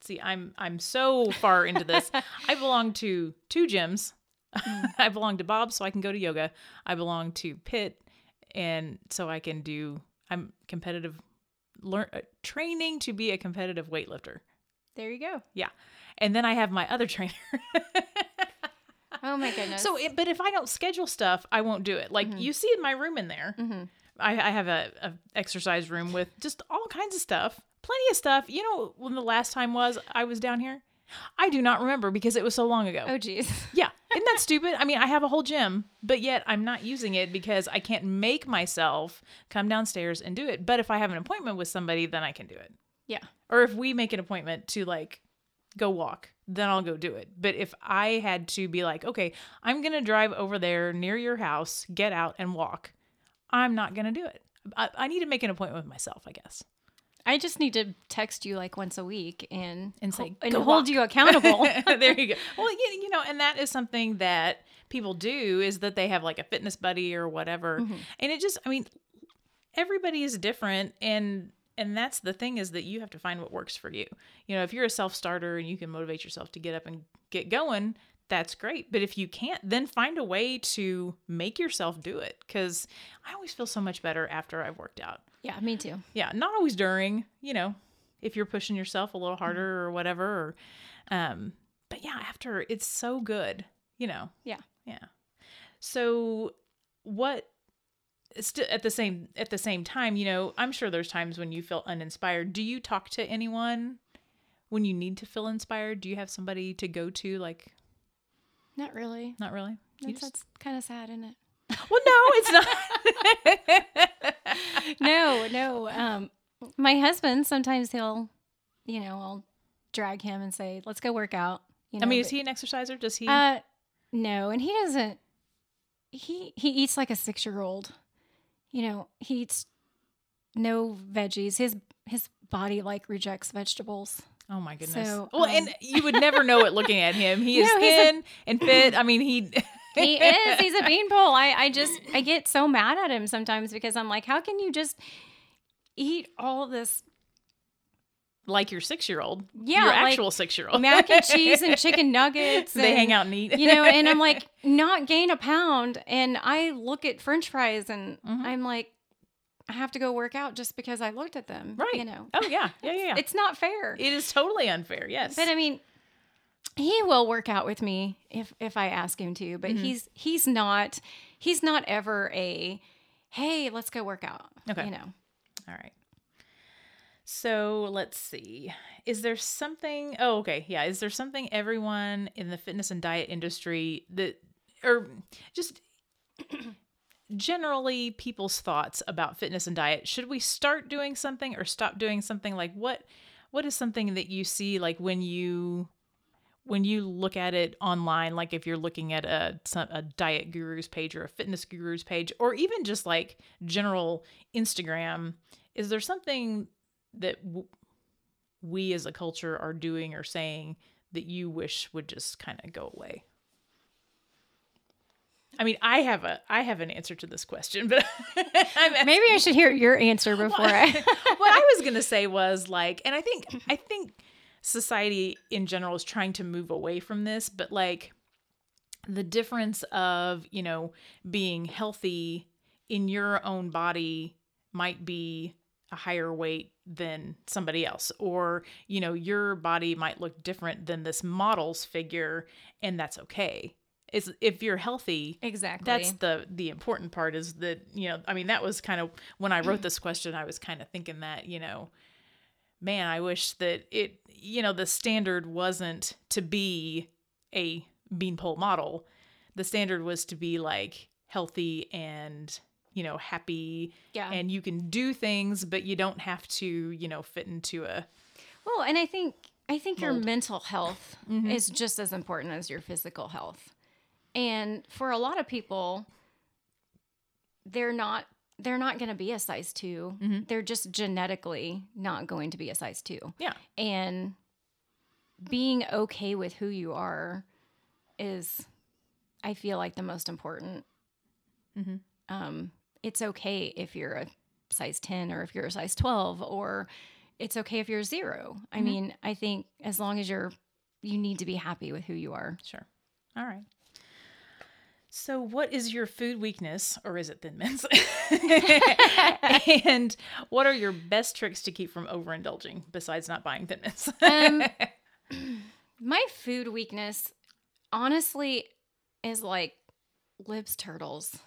see. I'm I'm so far into this. I belong to two gyms. Mm. I belong to Bob, so I can go to yoga. I belong to Pitt, and so I can do. I'm competitive, learn uh, training to be a competitive weightlifter. there you go. Yeah, and then I have my other trainer. Oh my goodness. so, it, but if I don't schedule stuff, I won't do it. Like mm-hmm. you see in my room in there, mm-hmm. I, I have a, a exercise room with just all kinds of stuff, plenty of stuff. You know when the last time was I was down here? I do not remember because it was so long ago. oh geez. Yeah. Isn't that stupid? I mean, I have a whole gym, but yet I'm not using it because I can't make myself come downstairs and do it. But if I have an appointment with somebody, then I can do it. Yeah. Or if we make an appointment to like go walk, then I'll go do it. But if I had to be like, okay, I'm going to drive over there near your house, get out and walk, I'm not going to do it. I, I need to make an appointment with myself, I guess. I just need to text you like once a week and And say, and hold walk." you accountable. there you go. Well, you, you know, and that is something that people do is that they have like a fitness buddy or whatever. Mm-hmm. And it just, I mean, everybody is different and and that's the thing is that you have to find what works for you. You know, if you're a self-starter and you can motivate yourself to get up and get going, that's great. But if you can't, then find a way to make yourself do it cuz I always feel so much better after I've worked out. yeah, me too. Yeah, not always during, you know, if you're pushing yourself a little harder or whatever. Or, um, but yeah, after it's so good, you know. Yeah. Yeah. So, what? St- at the same at the same time, you know, I'm sure there's times when you feel uninspired. Do you talk to anyone when you need to feel inspired? Do you have somebody to go to? Like, Not really. not really. That's, just- that's kind of sad, isn't it? well, no, it's not. no, no. Um, my husband sometimes he'll, you know, I'll drag him and say, "Let's go work out." You know, I mean, is but- he an exerciser? Does he? Uh, no, and he doesn't. He he eats like a six year old. You know, he eats no veggies. His his body like rejects vegetables. Oh my goodness. So, well, um, and you would never know it looking at him. He is No, he's a- thin and fit. I mean, he. He is. He's a beanpole. I I just I get so mad at him sometimes because I'm like, how can you just eat all this like your six year old. Yeah, Your like actual six year old. mac and cheese and chicken nuggets? they and- hang out and eat. you know, and I'm like, not gain a pound. And I look at french fries and Mhm. I'm like, I have to go work out just because I looked at them. Right. You know, oh, yeah. Yeah, yeah, yeah. it's not fair. it is totally unfair. Yes. but I mean, he will work out with me if if I ask him to, but mm-hmm. he's he's not he's not ever a hey, let's go work out. Okay. You know. All right. So let's see. Is there something? Oh, okay. Yeah. Is there something everyone in the fitness and diet industry that, or just generally people's thoughts about fitness and diet? Should we start doing something or stop doing something? Like what? What is something that you see like when you when you look at it online like if you're looking at a a diet gurus page or a fitness gurus page or even just like general Instagram is there something that w- we as a culture are doing or saying that you wish would just kind of go away I mean, I have a I have an answer to this question, but I'm Maybe I should hear your answer before I what I was gonna say was like, and I think I think society in general is trying to move away from this, but like the difference of you know being healthy in your own body might be a higher weight than somebody else or you know your body might look different than this model's figure and that's okay is if you're healthy Exactly. that's the the important part is that you know i mean that was kind of when i wrote this question i was kind of thinking that you know man i wish that it you know the standard wasn't to be a beanpole model the standard was to be like healthy and you know happy Yeah. and you can do things but you don't have to you know fit into a Well, and I think I think your mental health mm-hmm. is just as important as your physical health. And for a lot of people, they're not they're not going to be a size 2. They're just genetically not going to be a size 2. yeah And being okay with who you are is I feel like the most important. Mhm. Um, it's okay if you're a size 10 or if you're a size 12 or it's okay if you're 0 I mean, I think as long as you're you need to be happy with who you are. Sure. All right. So, what is your food weakness, or is it Thin Mints? and what are your best tricks to keep from overindulging besides not buying Thin Mints? Um, My food weakness honestly is like libs turtles.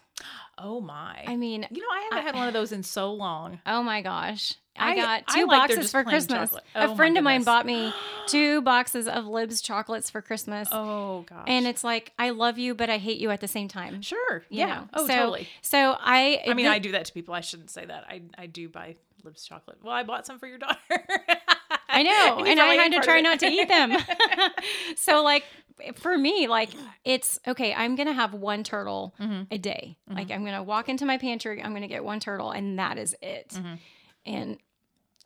Oh my! I mean, you know, I haven't I- had one of those in so long. Oh my gosh. I, I- got I two like their boxes for Christmas. Oh a friend of mine bought me two boxes of Libs chocolates for Christmas. Oh gosh! And it's like I love you, but I hate you at the same time. sure, yeah. know? Oh, so, totally. So I, I mean, I do that to people. I shouldn't say that. I I do buy Libs chocolate. Well, I bought some for your daughter. I know, you and I had to try not to eat them. so like for me, like it's okay. I'm gonna have one turtle Mm-hmm. a day. Like I'm gonna walk into my pantry. I'm gonna get one turtle, and that is it. Mm-hmm. And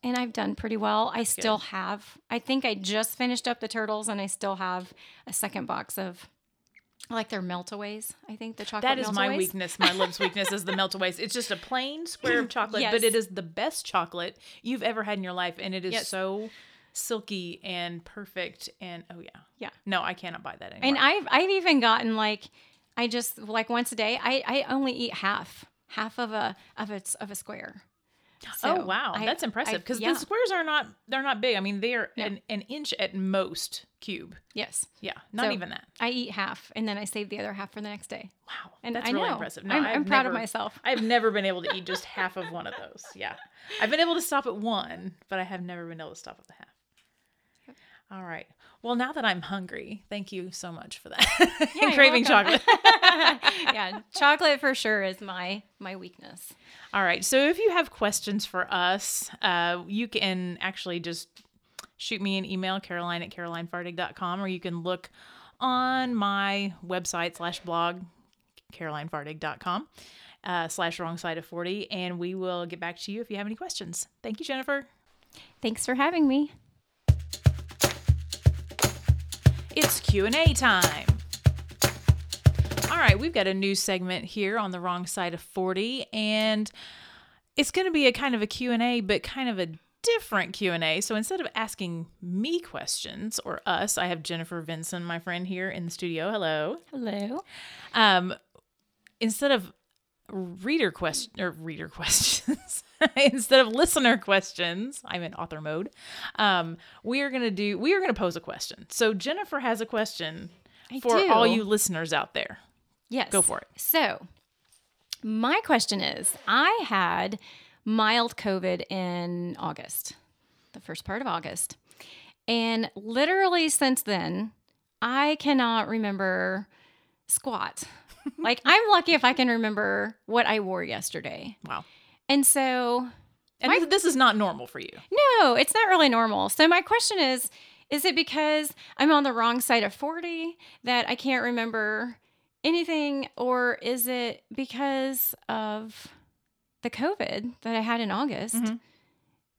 and I've done pretty well. I still have. I think I just finished up the turtles, and I still have a second box of. I like their meltaways. I think the chocolate. That is my weakness. My Libs' weakness is the meltaways. It's just a plain square of chocolate, but it is the best chocolate you've ever had in your life, and it is Yes. so silky and perfect. And oh yeah, Yeah. No, I cannot buy that anymore. And I've I've even gotten like I just like once a day. I I only eat half half of a of a of a square. oh wow, I- that's impressive because yeah. the squares are not they're not big. I mean, they are an, an inch at most cube. Yes, Yeah, not So, even that. I eat half and then I save the other half for the next day. Wow, And that's I really know. impressive. No, I'm, I'm proud of myself. I've never been able to eat just half of one of those. Yeah. I've been able to stop at one, but I have never been able to stop at the half. All right. Well, now that I'm hungry, thank you so much for that. Yeah, Craving chocolate. yeah, chocolate for sure is my my weakness. All right. So if you have questions for us, uh, you can actually just shoot me an email, caroline at CarolineFardig.com, or you can look on my website slash blog, CarolineFardig.com. Uh, slash wrong side of 40 and we will get back to you if you have any questions thank you jennifer Thanks for having me. It's Q&A time. All right, we've got a new segment here on the wrong side of 40 and it's going to be a kind of a Q&A but kind of a different Q&A. So instead of asking me questions or us, I have Jennifer Vinson, my friend here in the studio. Hello. Hello. Um instead of reader question or reader questions instead of listener questions. I'm in author mode. Um, we are gonna do. We are gonna pose a question. So Jennifer has a question I for do. all you listeners out there. Yes. Go for it. So, my question is I had mild COVID in August, the first part of August. And literally since then, I cannot remember squat. Like, I'm lucky if I can remember what I wore yesterday. Wow. And so, And My- this, is not normal for you. no, it's not really normal. So, my question is is it because I'm on the wrong side of 40 that I can't remember anything, or is it because of the COVID that I had in August? Mhm.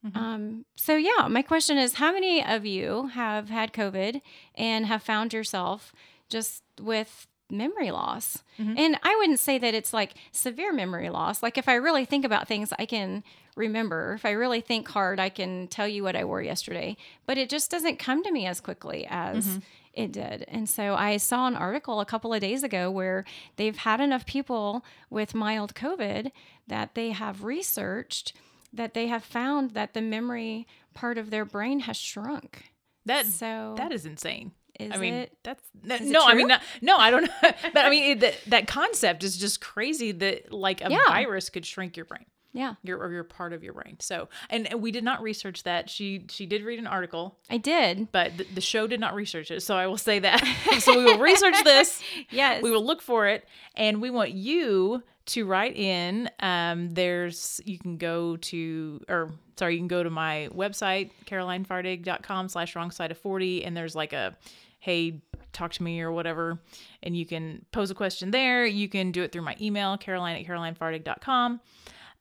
Mhm. Um, so, yeah, my question is how many of you have had COVID and have found yourself just with memory loss? Mhm. And I wouldn't say that it's like severe memory loss. Like, if I really think about things, I can remember. If I really think hard, I can tell you what I wore yesterday, but it just doesn't come to me as quickly as it did. And so I saw an article a couple of days ago where they've had enough people with mild COVID that they have researched that they have found that the memory part of their brain has shrunk. That So that is insane. Is I mean, it? that's no. I mean, not, no, I don't know. but I mean, it, that that concept is just crazy. That like a Yeah. virus could shrink your brain, Yeah, your or your part of your brain. So, and, and we did not research that. She she did read an article, I did. but the, the show did not research it. So I will say that. so we will research this. Yes. We will look for it, and we want you to write in. Um, there's you can go to or sorry, you can go to my website carolinefardig.com slash wrong side of 40 and there's like a hey talk to me or whatever and you can pose a question there you can do it through my email caroline at carolinefardig.com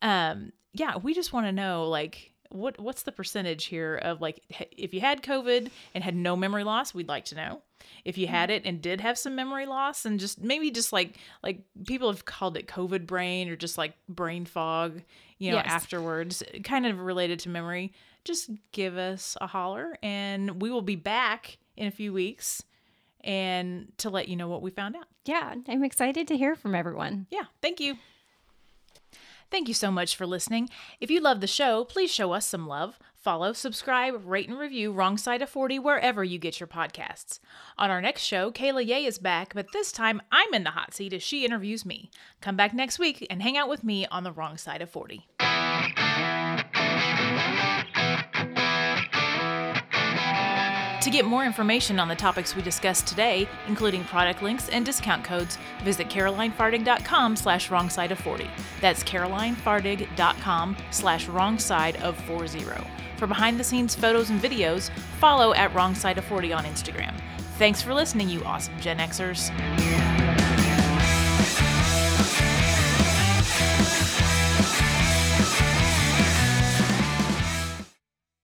um yeah we just want to know like what what's the percentage here of like if you had covid and had no memory loss we'd like to know if you had it and did have some memory loss and just maybe just like like people have called it covid brain or just like brain fog you know Yes. afterwards kind of related to memory just give us a holler and we will be back in a few weeks and to let you know what we found out yeah, I'm excited to hear from everyone. yeah, thank you. Thank you so much for listening. If you love the show, please show us some love. Follow, subscribe, rate, and review Wrong Side of 40 wherever you get your podcasts. On our next show, Kayla Ye is back, but this time I'm in the hot seat as she interviews me. Come back next week and hang out with me on the Wrong Side of 40. To get more information on the topics we discussed today, including product links and discount codes, visit carolinefardig.com slash wrong side of 40. That's carolinefardig.com slash wrong side of 40. For behind the scenes photos and videos, follow at wrong side of 40 on Instagram. Thanks for listening, you awesome Gen Xers.